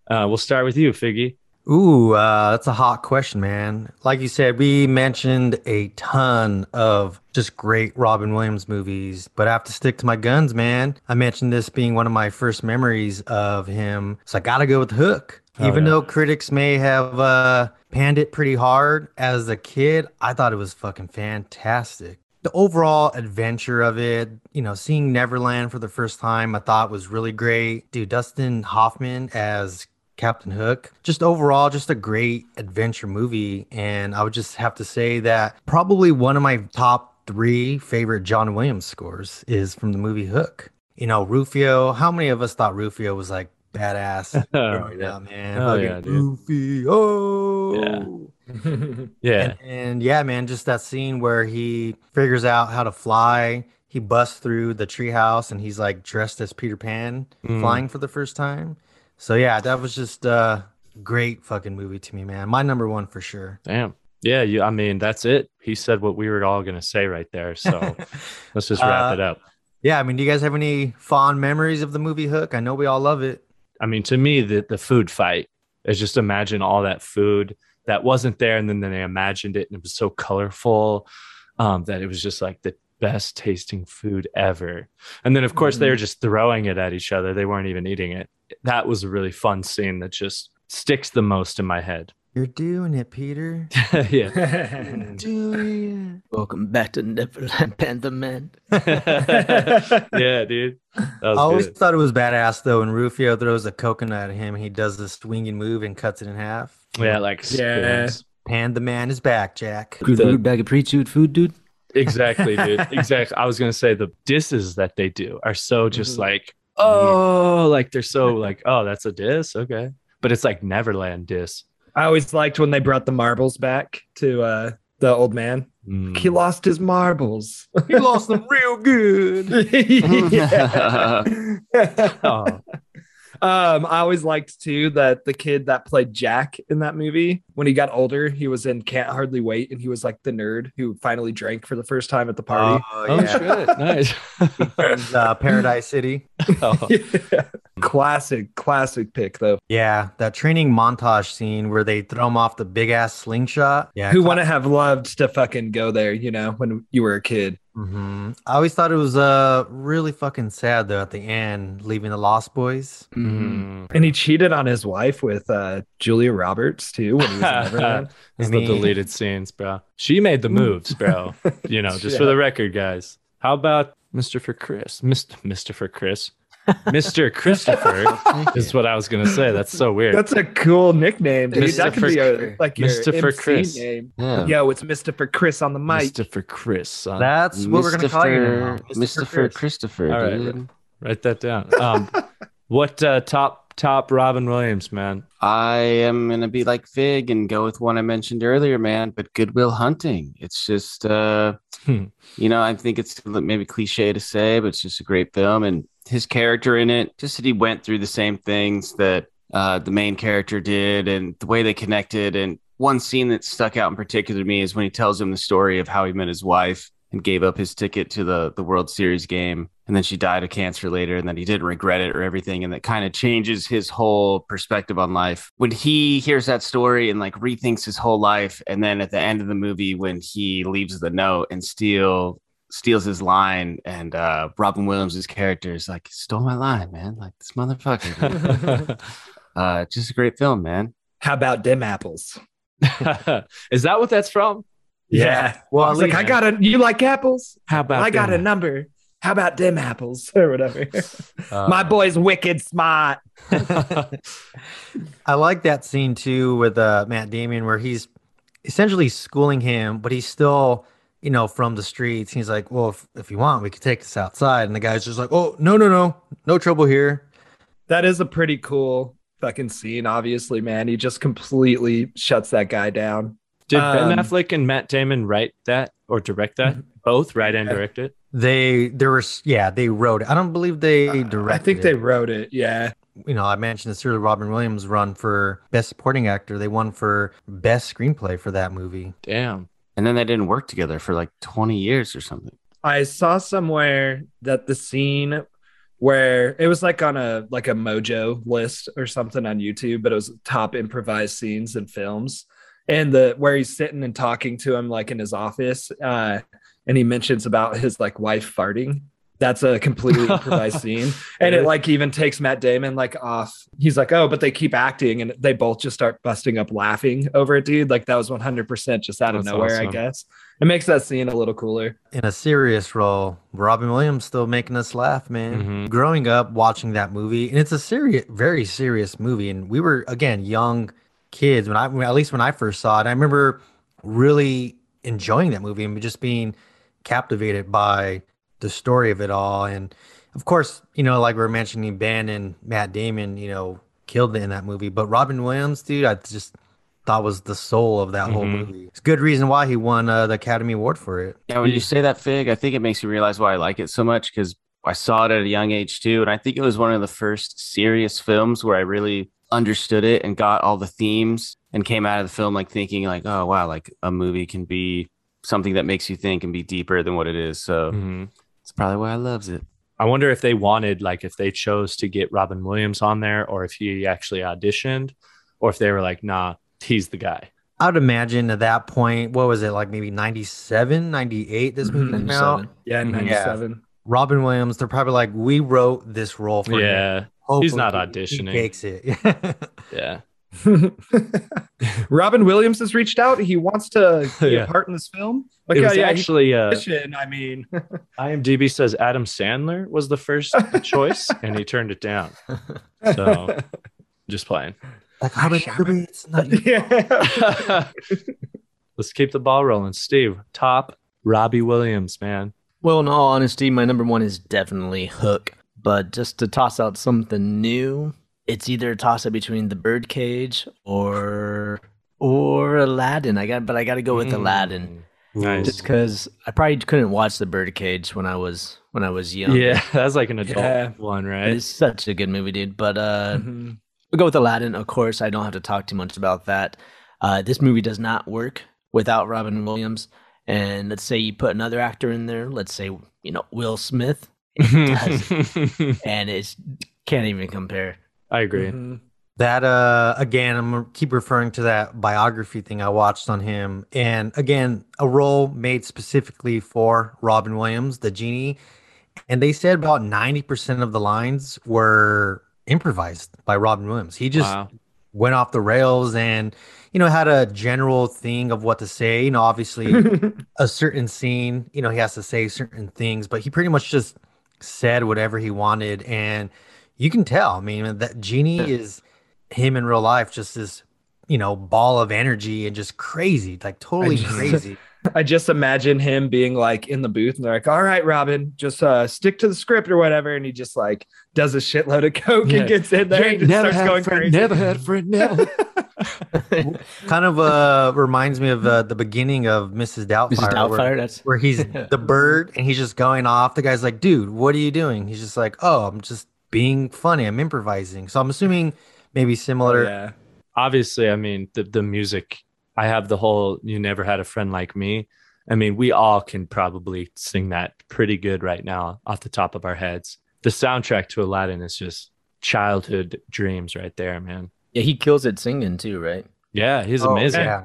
Uh, we'll start with you, Figgy. Ooh, uh, that's a hot question, man. Like you said, we mentioned a ton of just great Robin Williams movies, but I have to stick to my guns, man. I mentioned this being one of my first memories of him, so I gotta go with Hook. Oh, Even yeah. though critics may have uh, panned it pretty hard as a kid, I thought it was fucking fantastic. The overall adventure of it, you know, seeing Neverland for the first time, I thought was really great. Dude, Dustin Hoffman as Captain Hook. Just overall, just a great adventure movie. And I would just have to say that probably one of my top three favorite John Williams scores is from the movie Hook. You know, Rufio, how many of us thought Rufio was like badass? [laughs] growing yeah. up, man. Oh, yeah, dude. Rufio. Yeah. [laughs] And, and yeah, man, just that scene where he figures out how to fly. He busts through the treehouse and he's like dressed as Peter Pan Mm. flying for the first time. So yeah, that was just a great fucking movie to me, man. My number one for sure. Damn. Yeah, you I mean, that's it. He said what we were all gonna say right there. So [laughs] let's just wrap Uh, it up. Yeah, I mean, do you guys have any fond memories of the movie Hook? I know we all love it. I mean, to me, the the food fight is just imagine all that food that wasn't there, and then, then they imagined it, and it was so colorful um, that it was just like the best tasting food ever. And then, of course, they were just throwing it at each other; they weren't even eating it. That was a really fun scene that just sticks the most in my head. You're doing it, Peter. [laughs] yeah, doing [laughs] it. Welcome back to Neverland, Panther Man. [laughs] yeah, dude. I always good. thought it was badass though when Rufio throws a coconut at him. He does this swinging move and cuts it in half. Yeah, like Yeah. spoons. Pan the man is back, Jack. Food, The- food bag of pre-chewed food, dude. Exactly, dude. Exactly. I was gonna say the disses that they do are so just Mhm. like, oh, like they're so like, oh, that's a diss, okay. But it's like Neverland diss. I always liked when they brought the marbles back to uh, the old man. Mm. He lost his marbles. He lost them real good. [laughs] [laughs] Oh, Um, I always liked too that the kid that played Jack in that movie, when he got older, he was in Can't Hardly Wait, and he was like the nerd who finally drank for the first time at the party. Oh, oh yeah. shit, [laughs] nice. And, uh, Paradise City. [laughs] Oh, [laughs] Yeah. Classic, classic pick though. Yeah, that training montage scene where they throw him off the big ass slingshot. Yeah, Who wouldn't have loved to fucking go there, you know, when you were a kid? Hmm I always thought it was uh really fucking sad though at the end, leaving the Lost Boys. mm. And he cheated on his wife with uh, Julia Roberts too when he was in [laughs] Neverland. The deleted scenes, bro. She made the moves, bro. [laughs] You know, just for the record, guys. How about Mr. for Chris? Mr. Mr. for Chris. Mr. Christopher [laughs] is what I was gonna say. That's so weird. That's a cool nickname, dude. That could be a, like your Mr. for MC Chris. name. Yeah. Yo, it's Mr. for Chris on the mic. Mr. for Chris, son. That's what we're gonna call you now, Mr. Chris. Christopher, All right. dude. Write that down. Um, [laughs] what uh, top top Robin Williams, man? I am gonna be like Fig and go with one I mentioned earlier, man. But Good Will Hunting. It's just, uh, Hmm. you know, I think it's maybe cliche to say, but it's just a great film. And his character in it, just that he went through the same things that uh, the main character did, and the way they connected. And one scene that stuck out in particular to me is when he tells him the story of how he met his wife and gave up his ticket to the the World Series game. And then she died of cancer later and then he didn't regret it or everything. And that kind of changes his whole perspective on life. When he hears that story and like rethinks his whole life. And then at the end of the movie when he leaves the note and steal steals his line and uh Robin Williams' character is like stole my line man like this motherfucker [laughs] uh just a great film man How about dim apples? [laughs] Is that what that's from? Yeah. Well, I was like, I got a. You like apples? How about I got a them? number. How about dim apples [laughs] or whatever? Uh, My boy's wicked smart. I like that scene too with uh, Matt Damon where he's essentially schooling him, but he's still, you know, from the streets. He's like, "Well, if, if you want, we could take this outside." And the guy's just like, "Oh, no, no, no, no trouble here." That is a pretty cool fucking scene. Obviously, man, he just completely shuts that guy down. Did Um, Ben Affleck and Matt Damon write that or direct that? Both write and direct it. They there was yeah they wrote it. I don't believe they directed I directed. think they it. wrote it. Yeah. you know I mentioned this earlier. Robin Williams run for best supporting actor. They won for best screenplay for that movie. Damn. And then they didn't work together for like 20 years or something I saw somewhere that the scene where it was like on a like a mojo list or something on YouTube, but it was top improvised scenes and films. And the where he's sitting and talking to him like in his office, uh, and he mentions about his like wife farting. That's a completely [laughs] improvised scene. And it like even takes Matt Damon like off. He's like, oh, but they keep acting and they both just start busting up laughing over it, dude. Like that was 100% just out of That's nowhere, I guess. It makes that scene a little cooler. in a serious role, Robin Williams still making us laugh, man. Mhm. Growing up watching that movie, and it's a serious, very serious movie, and we were again young kids when I, at least when I first saw it. I remember really enjoying that movie and just being captivated by the story of it all. And of course, you know, like we are mentioning, Ben and Matt Damon, you know, killed it in that movie. But Robin Williams, dude, I just thought was the soul of that whole Mhm. movie. It's a good reason why he won uh, the Academy Award for it. Yeah, when you say that, Fig, I think it makes you realize why I like it so much because I saw it at a young age too. And I think it was one of the first serious films where I really understood it and got all the themes and came out of the film like thinking like, oh wow, like a movie can be something that makes you think and be deeper than what it is. So Mhm. It's probably why I loves it. I wonder if they wanted, like, if they chose to get Robin Williams on there, or if he actually auditioned, or if they were like, nah, he's the guy. I would imagine at that point, what was it, like maybe 97, 98, this movie came out? 97. Yeah, Mhm. 97. Robin Williams, they're probably like, we wrote this role for him. Yeah, Hopefully not auditioning. He takes it. [laughs] yeah. [laughs] Robin Williams has reached out. He wants to [laughs] be Yeah. a part in this film. Like, it yeah, was yeah, actually uh, he's I mean, [laughs] IMDb says Adam Sandler was the first choice, and he turned it down. So just playing. like, how about it's not you. yeah. Let's keep the ball rolling. Steve, top Robbie Williams, man. Well, in all honesty, my number one is definitely Hook. But just to toss out something new, it's either a toss up between the Birdcage or or Aladdin. I got, but I got to go with Aladdin Mm, Nice. just because I probably couldn't watch the Birdcage when I was when I was young. Yeah, [laughs] that's like an adult Yeah. one, right? It's such a good movie, dude. But uh, Mhm. We'll go with Aladdin, of course. I don't have to talk too much about that. Uh, this movie does not work without Robin Williams. And let's say you put another actor in there, let's say, you know, Will Smith, [laughs] and it's can't even compare. I agree. Mhm. That uh again, I'm gonna keep referring to that biography thing I watched on him. And again, a role made specifically for Robin Williams, the genie. And they said about 90% of the lines were improvised by Robin Williams. He just Wow. went off the rails and you know had a general thing of what to say. You know, obviously [laughs] a certain scene, you know, he has to say certain things, but he pretty much just said whatever he wanted. And you can tell, I mean, that Genie is him in real life, just this, you know, ball of energy and just crazy, like totally just- crazy. [laughs] I just imagine him being like in the booth and they're like, all right, Robin, just uh, stick to the script or whatever. And he just like does a shitload of coke Yeah. and gets in there and just starts going crazy. had a friend, never. [laughs] kind of uh reminds me of uh, the beginning of Mrs. Doubtfire. Mrs. where- that's where he's [laughs] the bird and he's just going off. The guy's like, dude, what are you doing? He's just like, oh, I'm just being funny. I'm improvising. So I'm assuming maybe similar. Oh, yeah. Obviously, I mean the the music. I have the whole "You Never Had a Friend Like Me." I mean, we all can probably sing that pretty good right now off the top of our heads. The soundtrack to Aladdin is just childhood dreams right there, man. yeah, he kills it singing too, right? Yeah, he's Oh, amazing. yeah.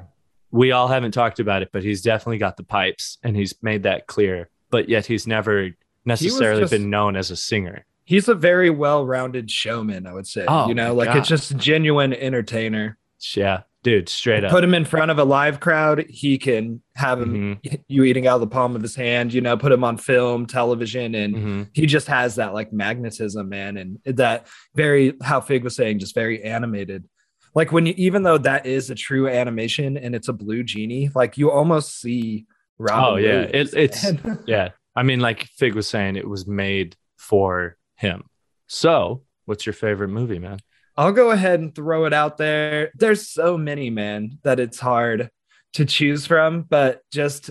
we all haven't talked about it, but he's definitely got the pipes and he's made that clear. But yet he's never necessarily just- been known as a singer. He's a very well rounded showman, I would say. Oh, you know, like God. it's just genuine entertainer. Yeah, dude, straight up. Put him in front of a live crowd, he can have him Mhm, you eating out of the palm of his hand, you know, put him on film, television, and mhm. he just has that like magnetism, man, and that very how Fig was saying, just very animated. Like when you, even though that is a true animation and it's a blue genie, like you almost see. Robin Oh, yeah. It- it's- [laughs] Yeah. I mean, like Fig was saying, it was made for him. So, what's your favorite movie, man? I'll go ahead and throw it out there. There's so many, man, that it's hard to choose from, but just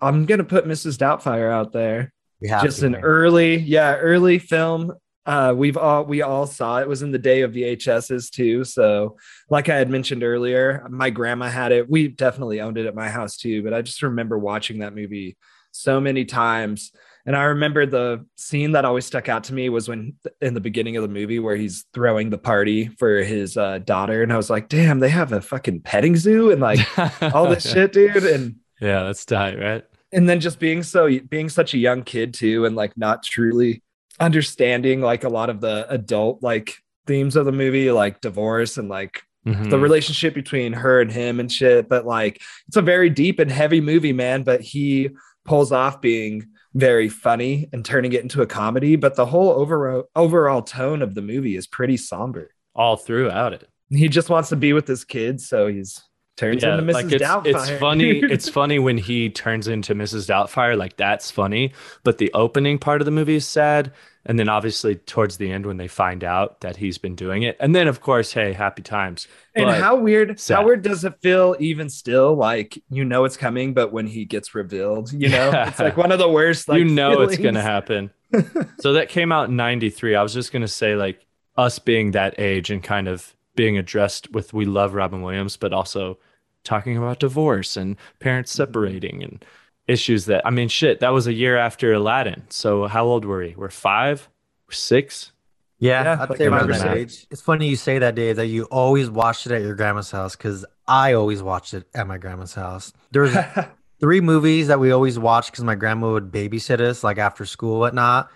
I'm gonna put Mrs. Doubtfire out there. We have just to, an man. early, yeah, early film. Uh, we've all we all saw it. it was in the day of VHSs too. So, like I had mentioned earlier, my grandma had it. We definitely owned it at my house too. But I just remember watching that movie so many times. And I remember the scene that always stuck out to me was when in the beginning of the movie where he's throwing the party for his uh, daughter, and I was like, "Damn, they have a fucking petting zoo and like [laughs] all this shit, dude." And Yeah, that's tight, right? and then just being so being such a young kid too and like not truly understanding like a lot of the adult like themes of the movie like divorce and like Mhm. the relationship between her and him and shit but like it's a very deep and heavy movie man but he pulls off being very funny and turning it into a comedy but the whole overall overall tone of the movie is pretty somber all throughout it. he just wants to be with his kids so he's turns into Mrs. like it's, Doubtfire. it's funny. [laughs] It's funny when he turns into Mrs. Doubtfire. Like that's funny. But the opening part of the movie is sad, and then obviously towards the end when they find out that he's been doing it, and then of course, hey, happy times. And how weird, sad. how weird does it feel even still? Like you know it's coming, but when he gets revealed, you know, Yeah. it's like one of the worst. Like, you know it's gonna happen. [laughs] so that came out in '93. I was just gonna say like us being that age and kind of being addressed with we love Robin Williams, but also talking about divorce and parents Mm-hmm. separating and issues that I mean, shit, that was a year after Aladdin. So how old were we? We're five, we're six. Yeah, Yeah, I'd like say around around that that. age. It's funny you say that, Dave, that you always watched it at your grandma's house because I always watched it at my grandma's house. There was [laughs] three movies that we always watched because my grandma would babysit us like after school whatnot.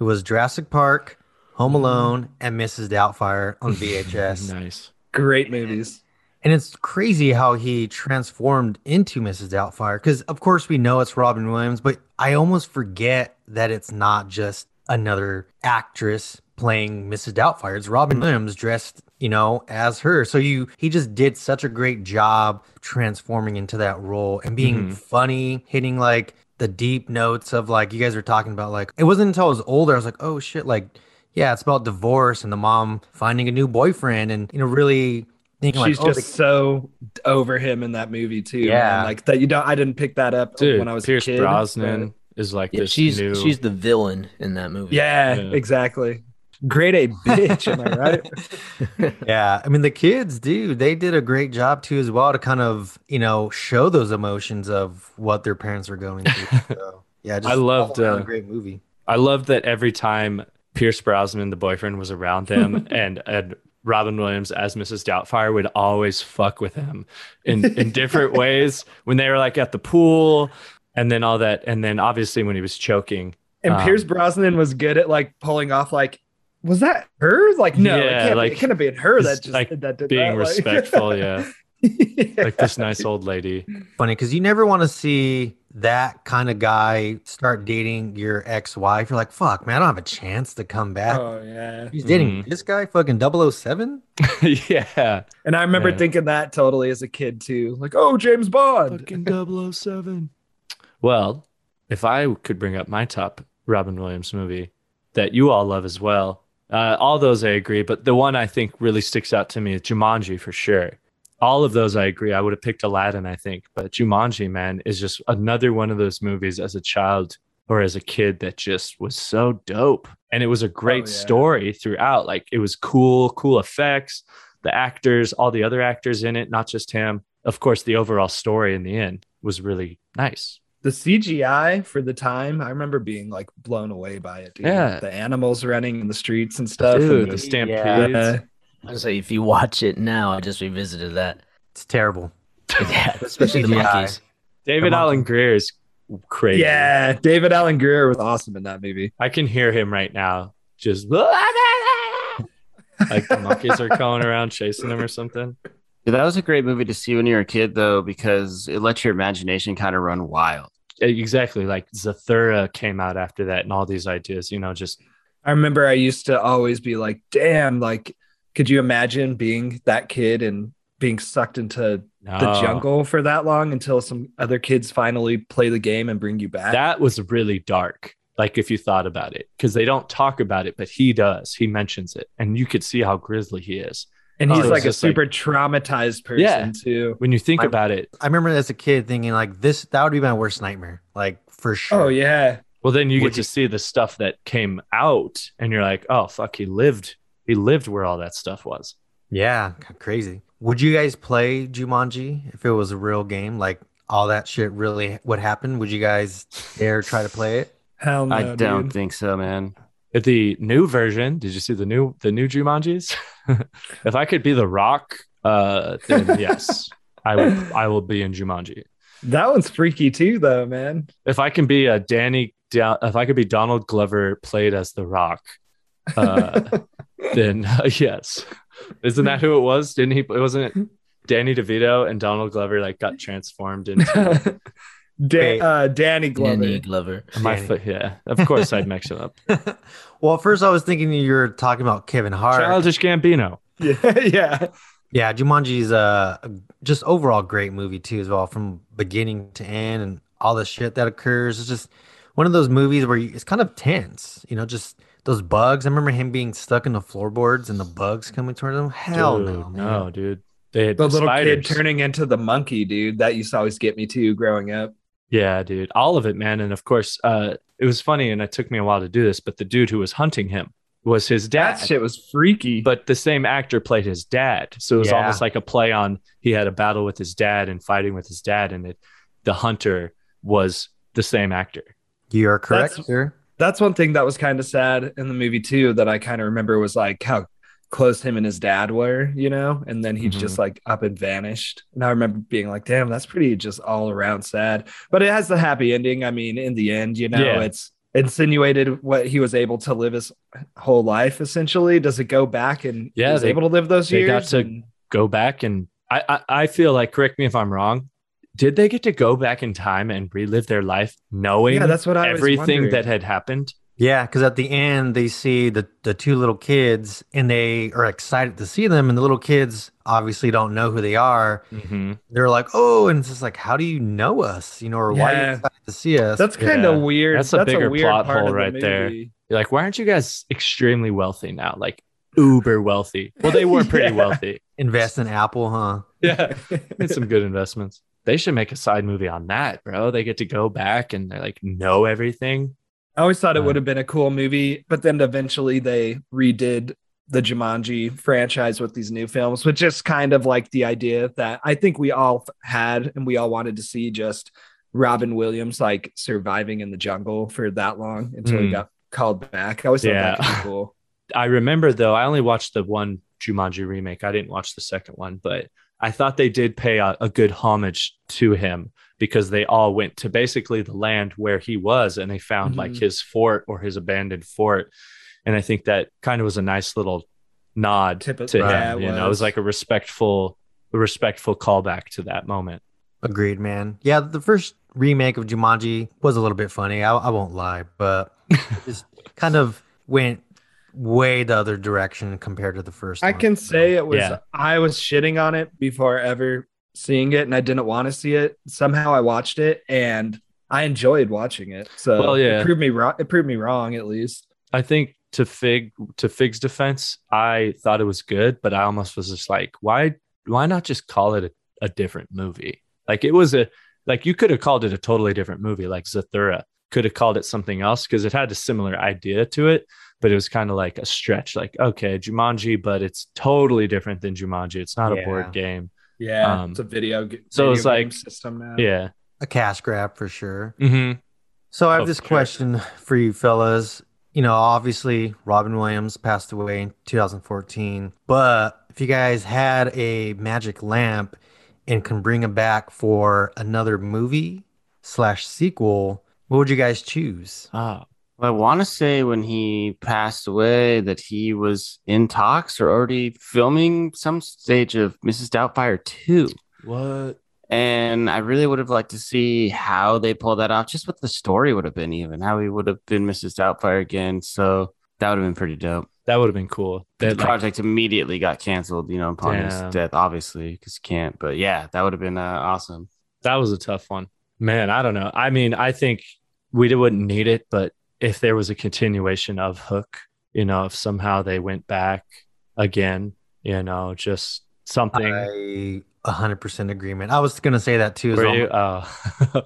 It was Jurassic Park, Home mm-hmm. Alone, and Mrs. Doubtfire on VHS. [laughs] Nice. Great movies. And it's crazy how he transformed into Mrs. Doubtfire. Because, of course, we know it's Robin Williams, but I almost forget that it's not just another actress playing Mrs. Doubtfire. It's Robin Williams dressed, you know, as her. So you, he just did such a great job transforming into that role and being Mhm. funny, hitting like the deep notes of like you guys were talking about. Like, it wasn't until I was older, I was like, oh shit, like, yeah, it's about divorce and the mom finding a new boyfriend and, you know, really She's like, oh, just the so over him in that movie too. Yeah. man. like that. You don't. I didn't pick that up Dude, when I was Pierce a kid. Pierce Brosnan is like Yeah, this she's new she's the villain in that movie. Yeah, Yeah. exactly. Great a bitch. am I right? [laughs] [laughs] Yeah, I mean the kids, dude, they did a great job too as well to kind of you know show those emotions of what their parents were going through. [laughs] So yeah, just I loved, all uh, a great movie. I loved that every time Pierce Brosnan, the boyfriend, was around them, and and Robin Williams as Mrs. Doubtfire would always fuck with him in in different [laughs] ways. When they were like at the pool, and then all that, and then obviously when he was choking. And Um, Pierce Brosnan was good at like pulling off like. Was that her? Like no, Yeah, it, can't like, be, it couldn't have been her that just, just like, that did Being that, like- respectful, yeah, Yeah. [laughs] like this nice old lady. Funny because you never want to see that kind of guy start dating your ex-wife. You're like, fuck, man, I don't have a chance to come back. Oh yeah. He's dating Mhm. this guy, fucking 007? [laughs] yeah, And I remember Yeah. thinking that totally as a kid too. Like, oh, James Bond. fucking 007. Well, if I could bring up my top Robin Williams movie that you all love as well, uh, all those I agree, but the one I think really sticks out to me is Jumanji for sure. All of those I agree. I would have picked Aladdin, I think, but Jumanji, man, is just another one of those movies as a child or as a kid that just was so dope. And it was a great oh, yeah. story throughout. Like it was cool, cool effects, the actors, all the other actors in it, not just him. Of course, the overall story in the end was really nice. The CGI for the time, I remember being like blown away by it. Dude. Yeah. The animals running in the streets and stuff. Dude, and the the- stampedes. yeah. I was say if you watch it now, I just revisited that. It's terrible. [laughs] Yeah, especially the [laughs] monkeys. David Come on. Alan Grier is crazy. Yeah, David Alan Grier was awesome in that movie. I can hear him right now. Just [laughs] like the monkeys are going around chasing him or something. Yeah, that was a great movie to see when you were a kid, though, because it lets your imagination kind of run wild. Exactly. Like Zathura came out after that and all these ideas, you know, just I remember I used to always be like, damn, like, could you imagine being that kid and being sucked into the jungle for that long until some other kids finally play the game and bring you back? That was really dark. Like if you thought about it, because they don't talk about it, but he does. He mentions it, and you could see how grisly he is. and oh, he's Oh, like a just like- super traumatized person Yeah. too. When you think My- about it, I remember as a kid thinking like this that would be my worst nightmare. Like for sure. Oh yeah. well, then you Would get to see the stuff that came out, and you're like, oh fuck, he lived. He lived where all that stuff was. Yeah, crazy. Would you guys play Jumanji if it was a real game? Like all that shit really would happen? Would you guys dare try to play it? Hell no. I don't dude. think so, man. At the new version, did you see the new the new Jumanjis? [laughs] if I could be the Rock, uh, then [laughs] yes, I would. I will be in Jumanji. That one's freaky too, though, man. if I can be a Danny, if I could be Donald Glover played as The Rock, uh, [laughs] then [laughs] yes, isn't that who it was? Didn't he? It wasn't it Danny DeVito and Donald Glover like got transformed into [laughs] Dan, uh, Danny Glover. Danny Glover. my foot. Yeah, of course I'd mix it up. [laughs] well, at first I was thinking you were talking about Kevin Hart. Childish Gambino. Yeah, yeah. Yeah, Jumanji's uh just overall great movie too as well, from beginning to end and all the shit that occurs. It's just one of those movies where you, it's kind of tense, you know, just those bugs. I remember him being stuck in the floorboards and the bugs coming towards him. Hell Dude, no, man. no, dude. They had The little spiders. kid turning into the monkey, dude. That used to always get me too growing up. Yeah, dude. All of it, man. And of course, uh, it was funny, and it took me a while to do this, but the dude who was hunting him was his dad. That shit was freaky. But the same actor played his dad. So it was Yeah. almost like a play on he had a battle with his dad and fighting with his dad, and it, the hunter was the same actor. You are correct, That's- sir. That's one thing that was kind of sad in the movie too. That I kind of remember was like how close him and his dad were, you know. And then he Mhm. just like up and vanished. And I remember being like, "Damn, that's pretty just all around sad." But it has the happy ending. I mean, in the end, you know, Yeah. it's insinuated what he was able to live his whole life. Essentially, does it go back and Yeah, he was they- able to live those they years? got to And- Go back and I, I, I feel like, correct me if I'm wrong. Did they get to go back in time and relive their life knowing yeah, that's what I was everything that had happened? Yeah, because at the end they see the the two little kids and they are excited to see them, and the little kids obviously don't know who they are. Mm-hmm. They're like, "Oh," and it's just like, "How do you know us?" You know, or why are you Yeah. excited to see us? That's kind of Yeah. weird. That's a bigger weird plot part hole of the right there. You're like, why aren't you guys extremely wealthy now? Like uber wealthy. Well, they were pretty [laughs] Yeah. wealthy. Invest in Apple, huh? Yeah. [laughs] made some good investments. They should make a side movie on that, bro. They get to go back and they like know everything. I always thought it Uh, would have been a cool movie, but then eventually they redid the Jumanji franchise with these new films, which is kind of like the idea that I think we all had and we all wanted to see just Robin Williams like surviving in the jungle for that long until he Hmm. got called back. I always thought that Yeah. be cool. [laughs] I remember though, I only watched the one Jumanji remake. I didn't watch the second one, but I thought they did pay a, a good homage to him because they all went to basically the land where he was and they found like Mhm. his fort or his abandoned fort. And I think that kind of was a nice little nod Tip of- to yeah, him. it You know, it was was. like a respectful, a respectful callback to that moment. Agreed, man. Yeah, the first remake of Jumanji was a little bit funny. I, I won't lie, but [laughs] it just kind of went way the other direction compared to the first. I one. can say it was Yeah. I was shitting on it before ever seeing it and I didn't want to see it. Somehow I watched it and I enjoyed watching it. So Well, yeah. it proved me wrong. It proved me wrong at least. I think to Fig to Fig's defense, I thought it was good, but I almost was just like, why why not just call it a, a different movie? Like it was a like you could have called it a totally different movie, like Zathura. Could have called it something else because it had a similar idea to it, but it was kind of like a stretch. Like, okay, Jumanji, but it's totally different than Jumanji. It's not a board game. Yeah, Um, it's a video. g- so it's like- system now. Yeah. a cash grab for sure. Mm-hmm. So I have Oh, this for sure. question for you fellas. You know, obviously Robin Williams passed away in 2014, but if you guys had a magic lamp and can bring him back for another movie slash sequel, what would you guys choose? Ah, Well, I want to say when he passed away that he was in talks or already filming some stage of Mrs. Doubtfire 2. what? And I really would have liked to see how they pull that off, just what the story would have been, even how he would have been Mrs. Doubtfire again. So that would have been pretty dope. That would have been cool. The That, like, project immediately got canceled, you know, upon Damn. his death, obviously, because he can't. But yeah, that would have been uh, awesome. that was a tough one. Man, I don't know. I mean, I think we wouldn't need it, but if there was a continuation of Hook, you know, if somehow they went back again, you know, just something. I 100% agreement. I was going to say that too. as Were you? Oh. [laughs]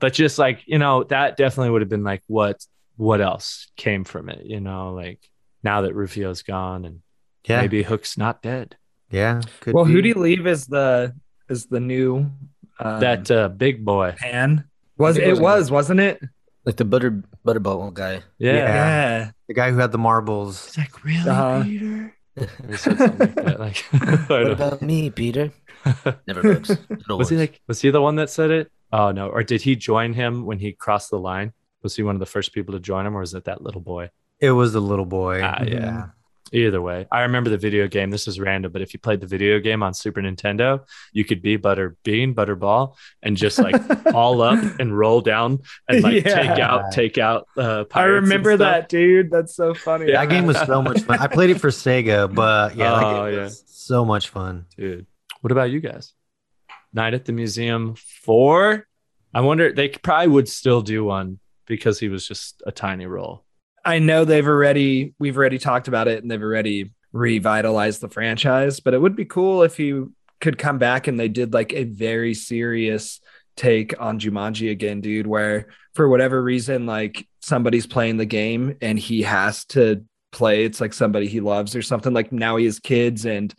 but just like, you know, that definitely would have been like what what else came from it, you know, like now that Rufio's gone and Yeah. maybe Hook's not dead. Yeah. Could Well, be. you Leave as the is the new um, that uh, big boy. pan. Was It it was- was wasn't it? Like the butter butterball guy. Yeah. Yeah. The guy who had the marbles. It's like, really, Uh-huh. Peter? He something like that. Like, [laughs] What about me, Peter? [laughs] Never looks. It was he like was he the one that said it Oh no, or did he join him when he crossed the line? Was he one of the first people to join him, or was it that little boy? It was the little boy. Ah, yeah. yeah. Either way, I remember the video game. This is random, but if you played the video game on Super Nintendo, you could be Butter Bean, Butterball, and just like [laughs] all up and roll down and like take out, take out. Uh, I pirates and remember stuff. that, dude. That's so funny. That game was so much fun. I played it for Sega, but yeah, Oh, game yeah. was so much fun. dude. What about you guys? Night at the Museum four. I wonder they probably would still do one because he was just a tiny role. I know they've already we've already talked about it and they've already revitalized the franchise, but it would be cool if he could come back and they did like a very serious take on Jumanji again, dude, where for whatever reason, like somebody's playing the game and he has to play. It's like somebody he loves or something. Like now he has kids and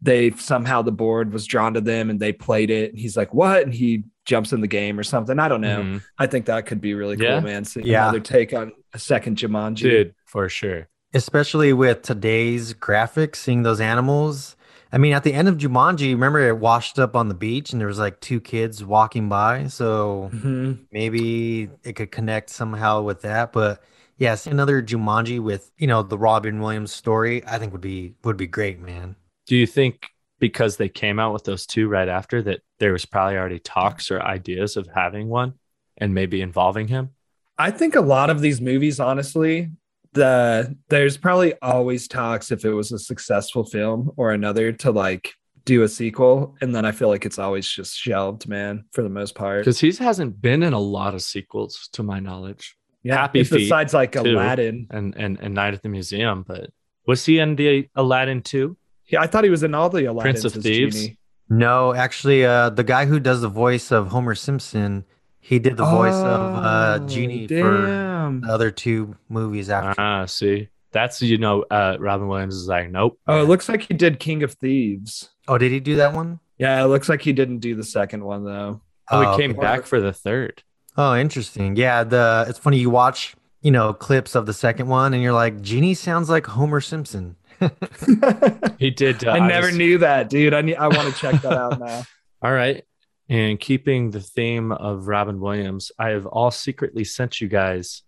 they somehow the board was drawn to them and they played it and he's like, What? And he jumps in the game or something. I don't know. Mhm. I think that could be really cool, Yeah. man. Seeing Yeah. another take on a second Jumanji. Dude, for sure. Especially with today's graphics, seeing those animals. I mean, at the end of Jumanji, remember it washed up on the beach and there was like two kids walking by. So Mhm. maybe it could connect somehow with that. But yes, another Jumanji with, you know, the Robin Williams story, I think would be would be great, man. Do you think because they came out with those two right after that there was probably already talks or ideas of having one and maybe involving him? I think a lot of these movies, honestly, the there's probably always talks if it was a successful film or another to like do a sequel, and then I feel like it's always just shelved, man, for the most part. Because he hasn't been in a lot of sequels to my knowledge. Yeah, Happy Feet, besides like too. Aladdin. And and and Night at the Museum, but was he in the Aladdin too? Yeah, I thought he was in all the Aladdins Prince of Thieves? Genie. No, actually, uh, the guy who does the voice of Homer Simpson, he did the voice of uh, Oh, Genie for the other two movies after. Ah, see, that's you know, uh, Robin Williams is like, nope. Oh, it looks like he did King of Thieves. Oh, did he do that one? Yeah, it looks like he didn't do the second one though. Oh, he Oh, came okay. back for the third. Oh, interesting. Yeah, the it's funny you watch, you know, clips of the second one and you're like, Genie sounds like Homer Simpson. [laughs] He did. Uh, I never was- knew that, dude. I need, I want to check that out [laughs] now. All right. And keeping the theme of Robin Williams, I have all secretly sent you guys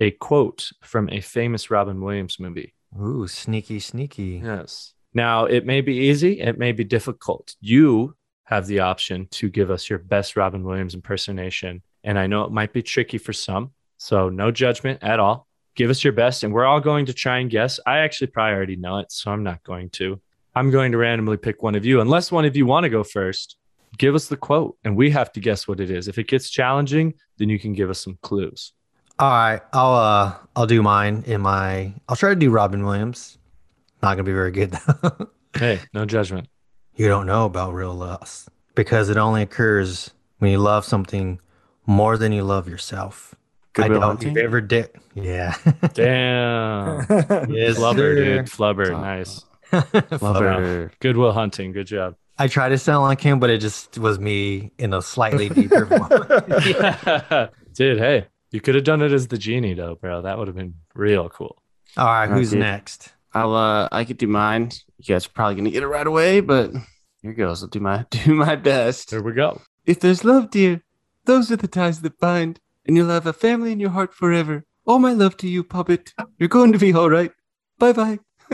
a quote from a famous Robin Williams movie. Ooh, sneaky, sneaky. Yes. Now, it may be easy, it may be difficult. You have the option to give us your best Robin Williams impersonation. And I know it might be tricky for some. So, no judgment at all. Give us your best, and we're all going to try and guess. I actually probably already know it, so I'm not going to. I'm going to randomly pick one of you, unless one of you want to go first. Give us the quote, and we have to guess what it is. If it gets challenging, then you can give us some clues. All right, I'll uh I'll do mine in my I'll try to do Robin Williams. Not gonna be very good [laughs] though. Hey, no judgment. you don't know about real lust because it only occurs when you love something more than you love yourself. Good I Will doubt Hunting? you've ever did. Yeah. [laughs] Damn. [laughs] yes, Flubber, sir. dude. Flubber. Oh. Nice. [laughs] Flubber. Good Will Hunting. Good job. I tried to sound like him, but it just was me in a slightly deeper voice. Dude, hey, you could have done it as the genie though, bro. That would have been real cool. All right, who's Okay. next? I'll uh I could do mine. You guys are probably gonna get it right away, but here goes. I'll do my do my best. Here we go. If there's love, dear, those are the ties that bind, and you'll have a family in your heart forever. All my love to you, puppet. You're going to be all right. Bye bye. [laughs]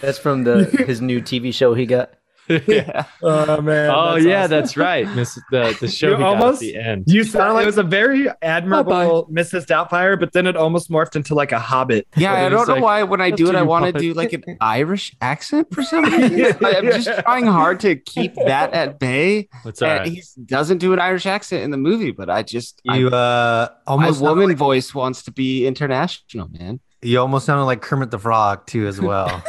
That's from the his new TV show he got. [laughs] yeah. Oh man. oh that's yeah, awesome. that's right. Miss the the [laughs] show You got at almost- the end. You sound like it was a very Bye-bye. admirable Mrs. Doubtfire, but then it almost morphed into like a Hobbit. Yeah, I don't know like, why when I do it, I want to do like an [laughs] Irish accent for some reason. I, am just trying hard to keep that at bay. That's all right. he doesn't do an Irish accent in the movie, but I just I- You uh my almost sounded woman like, voice wants to be international, man. you almost sounded like Kermit the Frog too as well.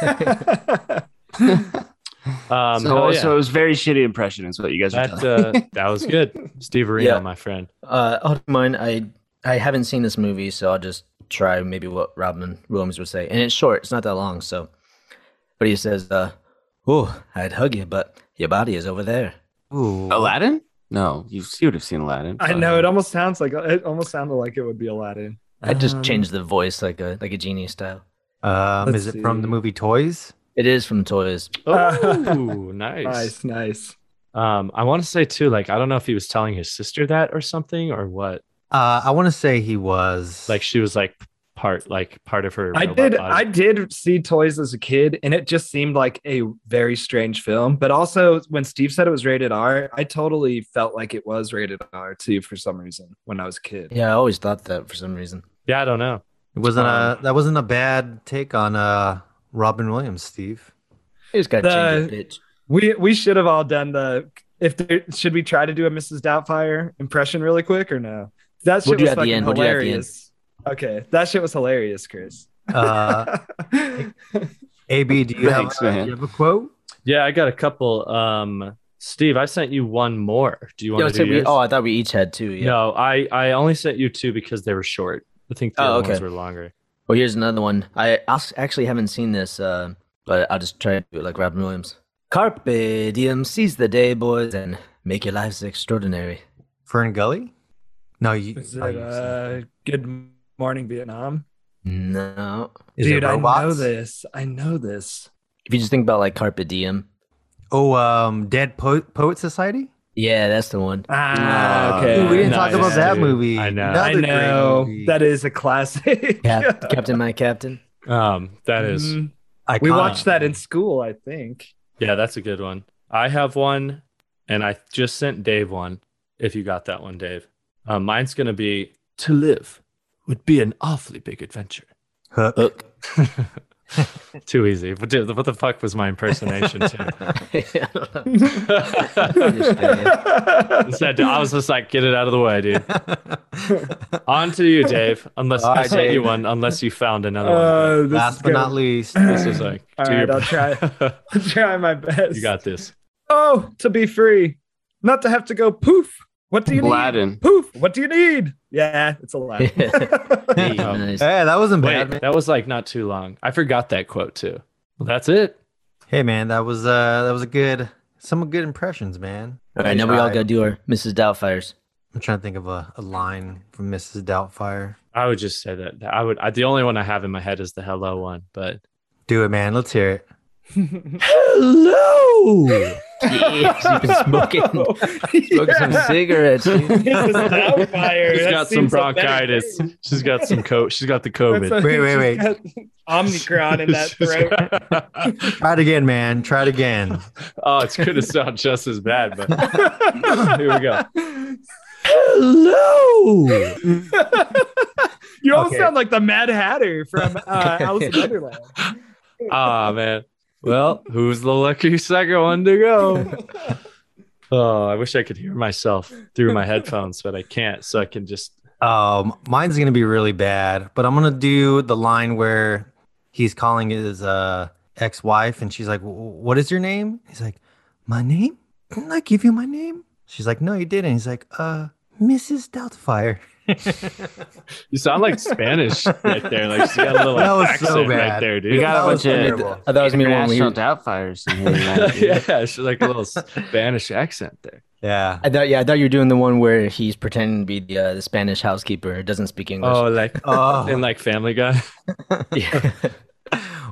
[laughs] Um, so, hell yeah. so it was very shitty impression, is what you guys are that telling. uh, that was good, [laughs] Steve Arena, Yeah. my friend. Uh, I'll mine. I I haven't seen this movie, so I'll just try maybe what Robin Williams would say. And it's short; it's not that long. So, but he says, uh, "Oh, I'd hug you, but your body is over there." Ooh. Aladdin? No, you, you would have seen Aladdin. I know it almost sounds like it almost sounded like it would be Aladdin. I just Um, changed the voice like a like a genie style. Um, is it from the movie Toys? It is from Toys. Oh, [laughs] nice. Nice, nice. Um, I want to say too, like I don't know if he was telling his sister that or something or what. Uh, I want to say he was Like she was like part, like part of her. I did. body. I did see Toys as a kid, and it just seemed like a very strange film. But also, when Steve said it was rated R, I totally felt like it was rated R too for some reason when I was a kid. Yeah, I always thought that for some reason. Yeah, I don't know. it wasn't um, a that wasn't a bad take on uh Robin Williams, Steve. He's got to change The- the. We we should have all done the. If there, should we try to do a Mrs. Doubtfire impression really quick or no? That shit We'll was at the fucking end, we'll the end. hilarious. Okay, that shit was hilarious, Chris. Uh, [laughs] AB, do you Thanks, have, man. do you have a quote? Yeah, I got a couple. Um, Steve, I sent you one more. Do you want so to do we, oh, I thought we each had two. Yeah. No, I I only sent you two because they were short. I think the Oh, other okay. ones were longer. Well, here's another one. I actually haven't seen this, uh, but I'll just try to do it like Robin Williams. Carpe diem, seize the day, boys, and make your lives extraordinary. Fern Gully? No, you. Is oh, it uh, Good Morning Vietnam? No. is it Dude, I know this. I know this. If you just think about like Carpe diem. Oh, um, Dead po- Poet Society. Yeah, that's the one. Ah, okay. Ooh, we didn't Nice, talk about that dude. movie. I know. I Another great know that is a classic. [laughs] Cap- [laughs] Captain, my captain. Um, that is Mhm. we watched that in school, I think. yeah, that's a good one. I have one, and I just sent Dave one. If you got that one, Dave, um, mine's gonna be to live would be an awfully big adventure. Hook. [laughs] Hook. [laughs] Too easy. But dude, what the fuck was my impersonation too? I don't. Instead, I was just like, get it out of the way, dude. [laughs] On to you, Dave. Unless All I right, sent you one, unless you found another one. Uh, this Last is but not least, This is like, All right, your- I'll try. [laughs] I'll try my best. you got this. Oh, to be free, not to have to go poof. What do you need? Aladdin. Poof. What do you need? Yeah, it's Aladdin. Hey, Oh. nice. hey, that wasn't bad. Man. that was like not too long. I forgot that quote too. Well, that's it. Hey, man, that was uh, that was a good, some good impressions, man. All right, now we all got to do our Mrs. Doubtfires. I'm trying to think of a, a line from Mrs. Doubtfire. I would just say that. I would. I, the only one I have in my head is the hello one, but Do it, man. Let's hear it. [laughs] hello. Jeez, you've been smoking, [laughs] smoking some cigarettes. dude. Mrs. Doubtfire. Got some bronchitis. She's got some co. She's got the COVID. a- Wait, wait, she's [laughs] Omicron in that [laughs] throat. Try it again, man. Try it again. oh, it's gonna sound just as bad, but here we go. Hello. you almost Okay. sound like the Mad Hatter from uh, Alice in Wonderland. Ah man. Well, who's the lucky second one to go? [laughs] Oh, I wish I could hear myself through my headphones, but I can't. So I can just. Um, mine's gonna be really bad, but I'm gonna do the line where he's calling his uh ex-wife, and she's like, "What is your name?" He's like, "My name? Didn't I give you my name?" She's like, "No, you didn't." He's like, "Uh, Mrs. Doubtfire." You sound like Spanish right there. Like she's got a little That was accent so right there, dude. We got That a was bunch of terrible. I thought it was me when we international doubtfires in here. tonight, dude. [laughs] yeah, she's like a little Spanish accent there. Yeah. I thought, yeah, I thought you were doing the one where he's pretending to be the, uh, the Spanish housekeeper who doesn't speak English. Oh, like [laughs] Oh. in like Family Guy. yeah. [laughs]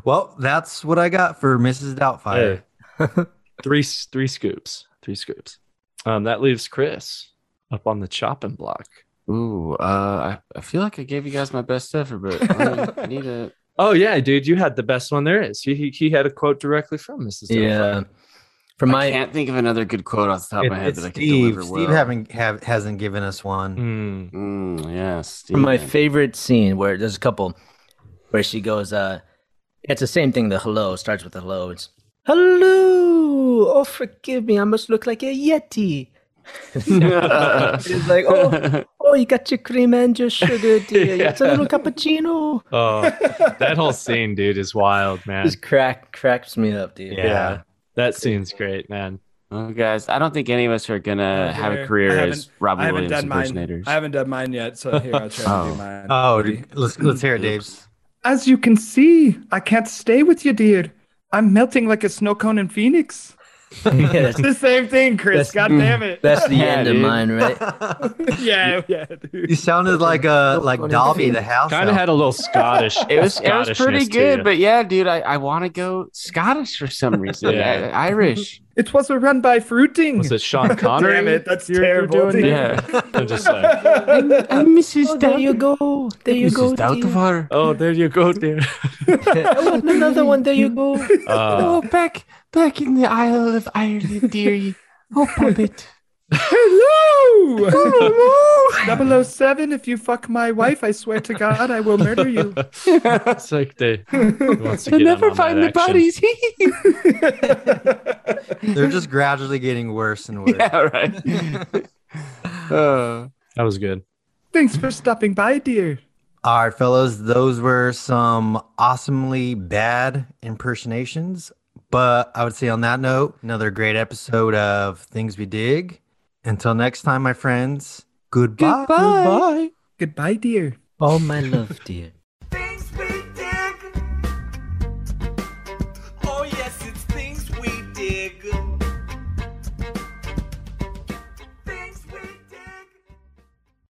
Well, that's what I got for Mrs. Doubtfire. Hey. three three scoops. Three scoops. Um, that leaves Chris up on the chopping block. Ooh, uh, I, I feel like I gave you guys my best effort, but I, I [laughs] need a. Oh yeah, dude, you had the best one there is. He he, he had a quote directly from Mrs. yeah. Doubtfire. From I my can't think of another good quote off the top It- of my head it's that I can Steve. deliver Steve well. haven't have hasn't given us one. Mm. Mm, yeah, Steve. from my favorite scene where there's a couple where she goes, uh, it's the same thing. The hello starts with the hello. It's hello. Oh, forgive me. I must look like a yeti. It's like, oh, oh, you got your cream and your sugar, [laughs] dear. It's a little cappuccino. Oh, that whole scene, dude, is wild, man. Just crack cracks me up, dude. Yeah. Yeah, that scene's great, man. Well, guys, I don't think any of us are gonna have a career as haven't- Robin I haven't Williams done mine. impersonators. I haven't done mine yet, so here I'll try to [laughs] Oh. do mine. Oh, dude, let's let's hear it, Dave. As you can see, I can't stay with you, dear. I'm melting like a snow cone in Phoenix. Yeah, It's the same thing, Chris. God damn it. That's the Yeah, end of mine, right? [laughs] yeah, yeah, You sounded like uh like Dobby the house. Kind of had a little Scottish. [laughs] It was it was pretty good, but yeah, dude, I, I want to go Scottish for some reason. Yeah. I- Irish. It was a run by fruiting. Was it Sean [laughs] Connery? Damn it, that's you're- you're terrible. doing Yeah. [laughs] I'm just [laughs] saying. I'm Mrs. Oh, there you go. There you go. Mrs. dear. Doubtfire. Oh, there you go, dear. I want another one. There you go. Oh, Uh, back back in the Isle of Ireland, dearie. Oh, puppet. Hello! Hello! [laughs] 007, if you fuck my wife, I swear to God, I will murder you. it's like they he wants to You'll get in never on find the that action. bodies. [laughs] They're just gradually getting worse and worse. yeah, right. [laughs] Uh, That was good. Thanks for stopping by, dear. All right, fellows, those were some awesomely bad impersonations. But I would say on that note, another great episode of Things We Dig. Until next time, my friends, goodbye. goodbye. Goodbye, dear. Oh, my love, dear.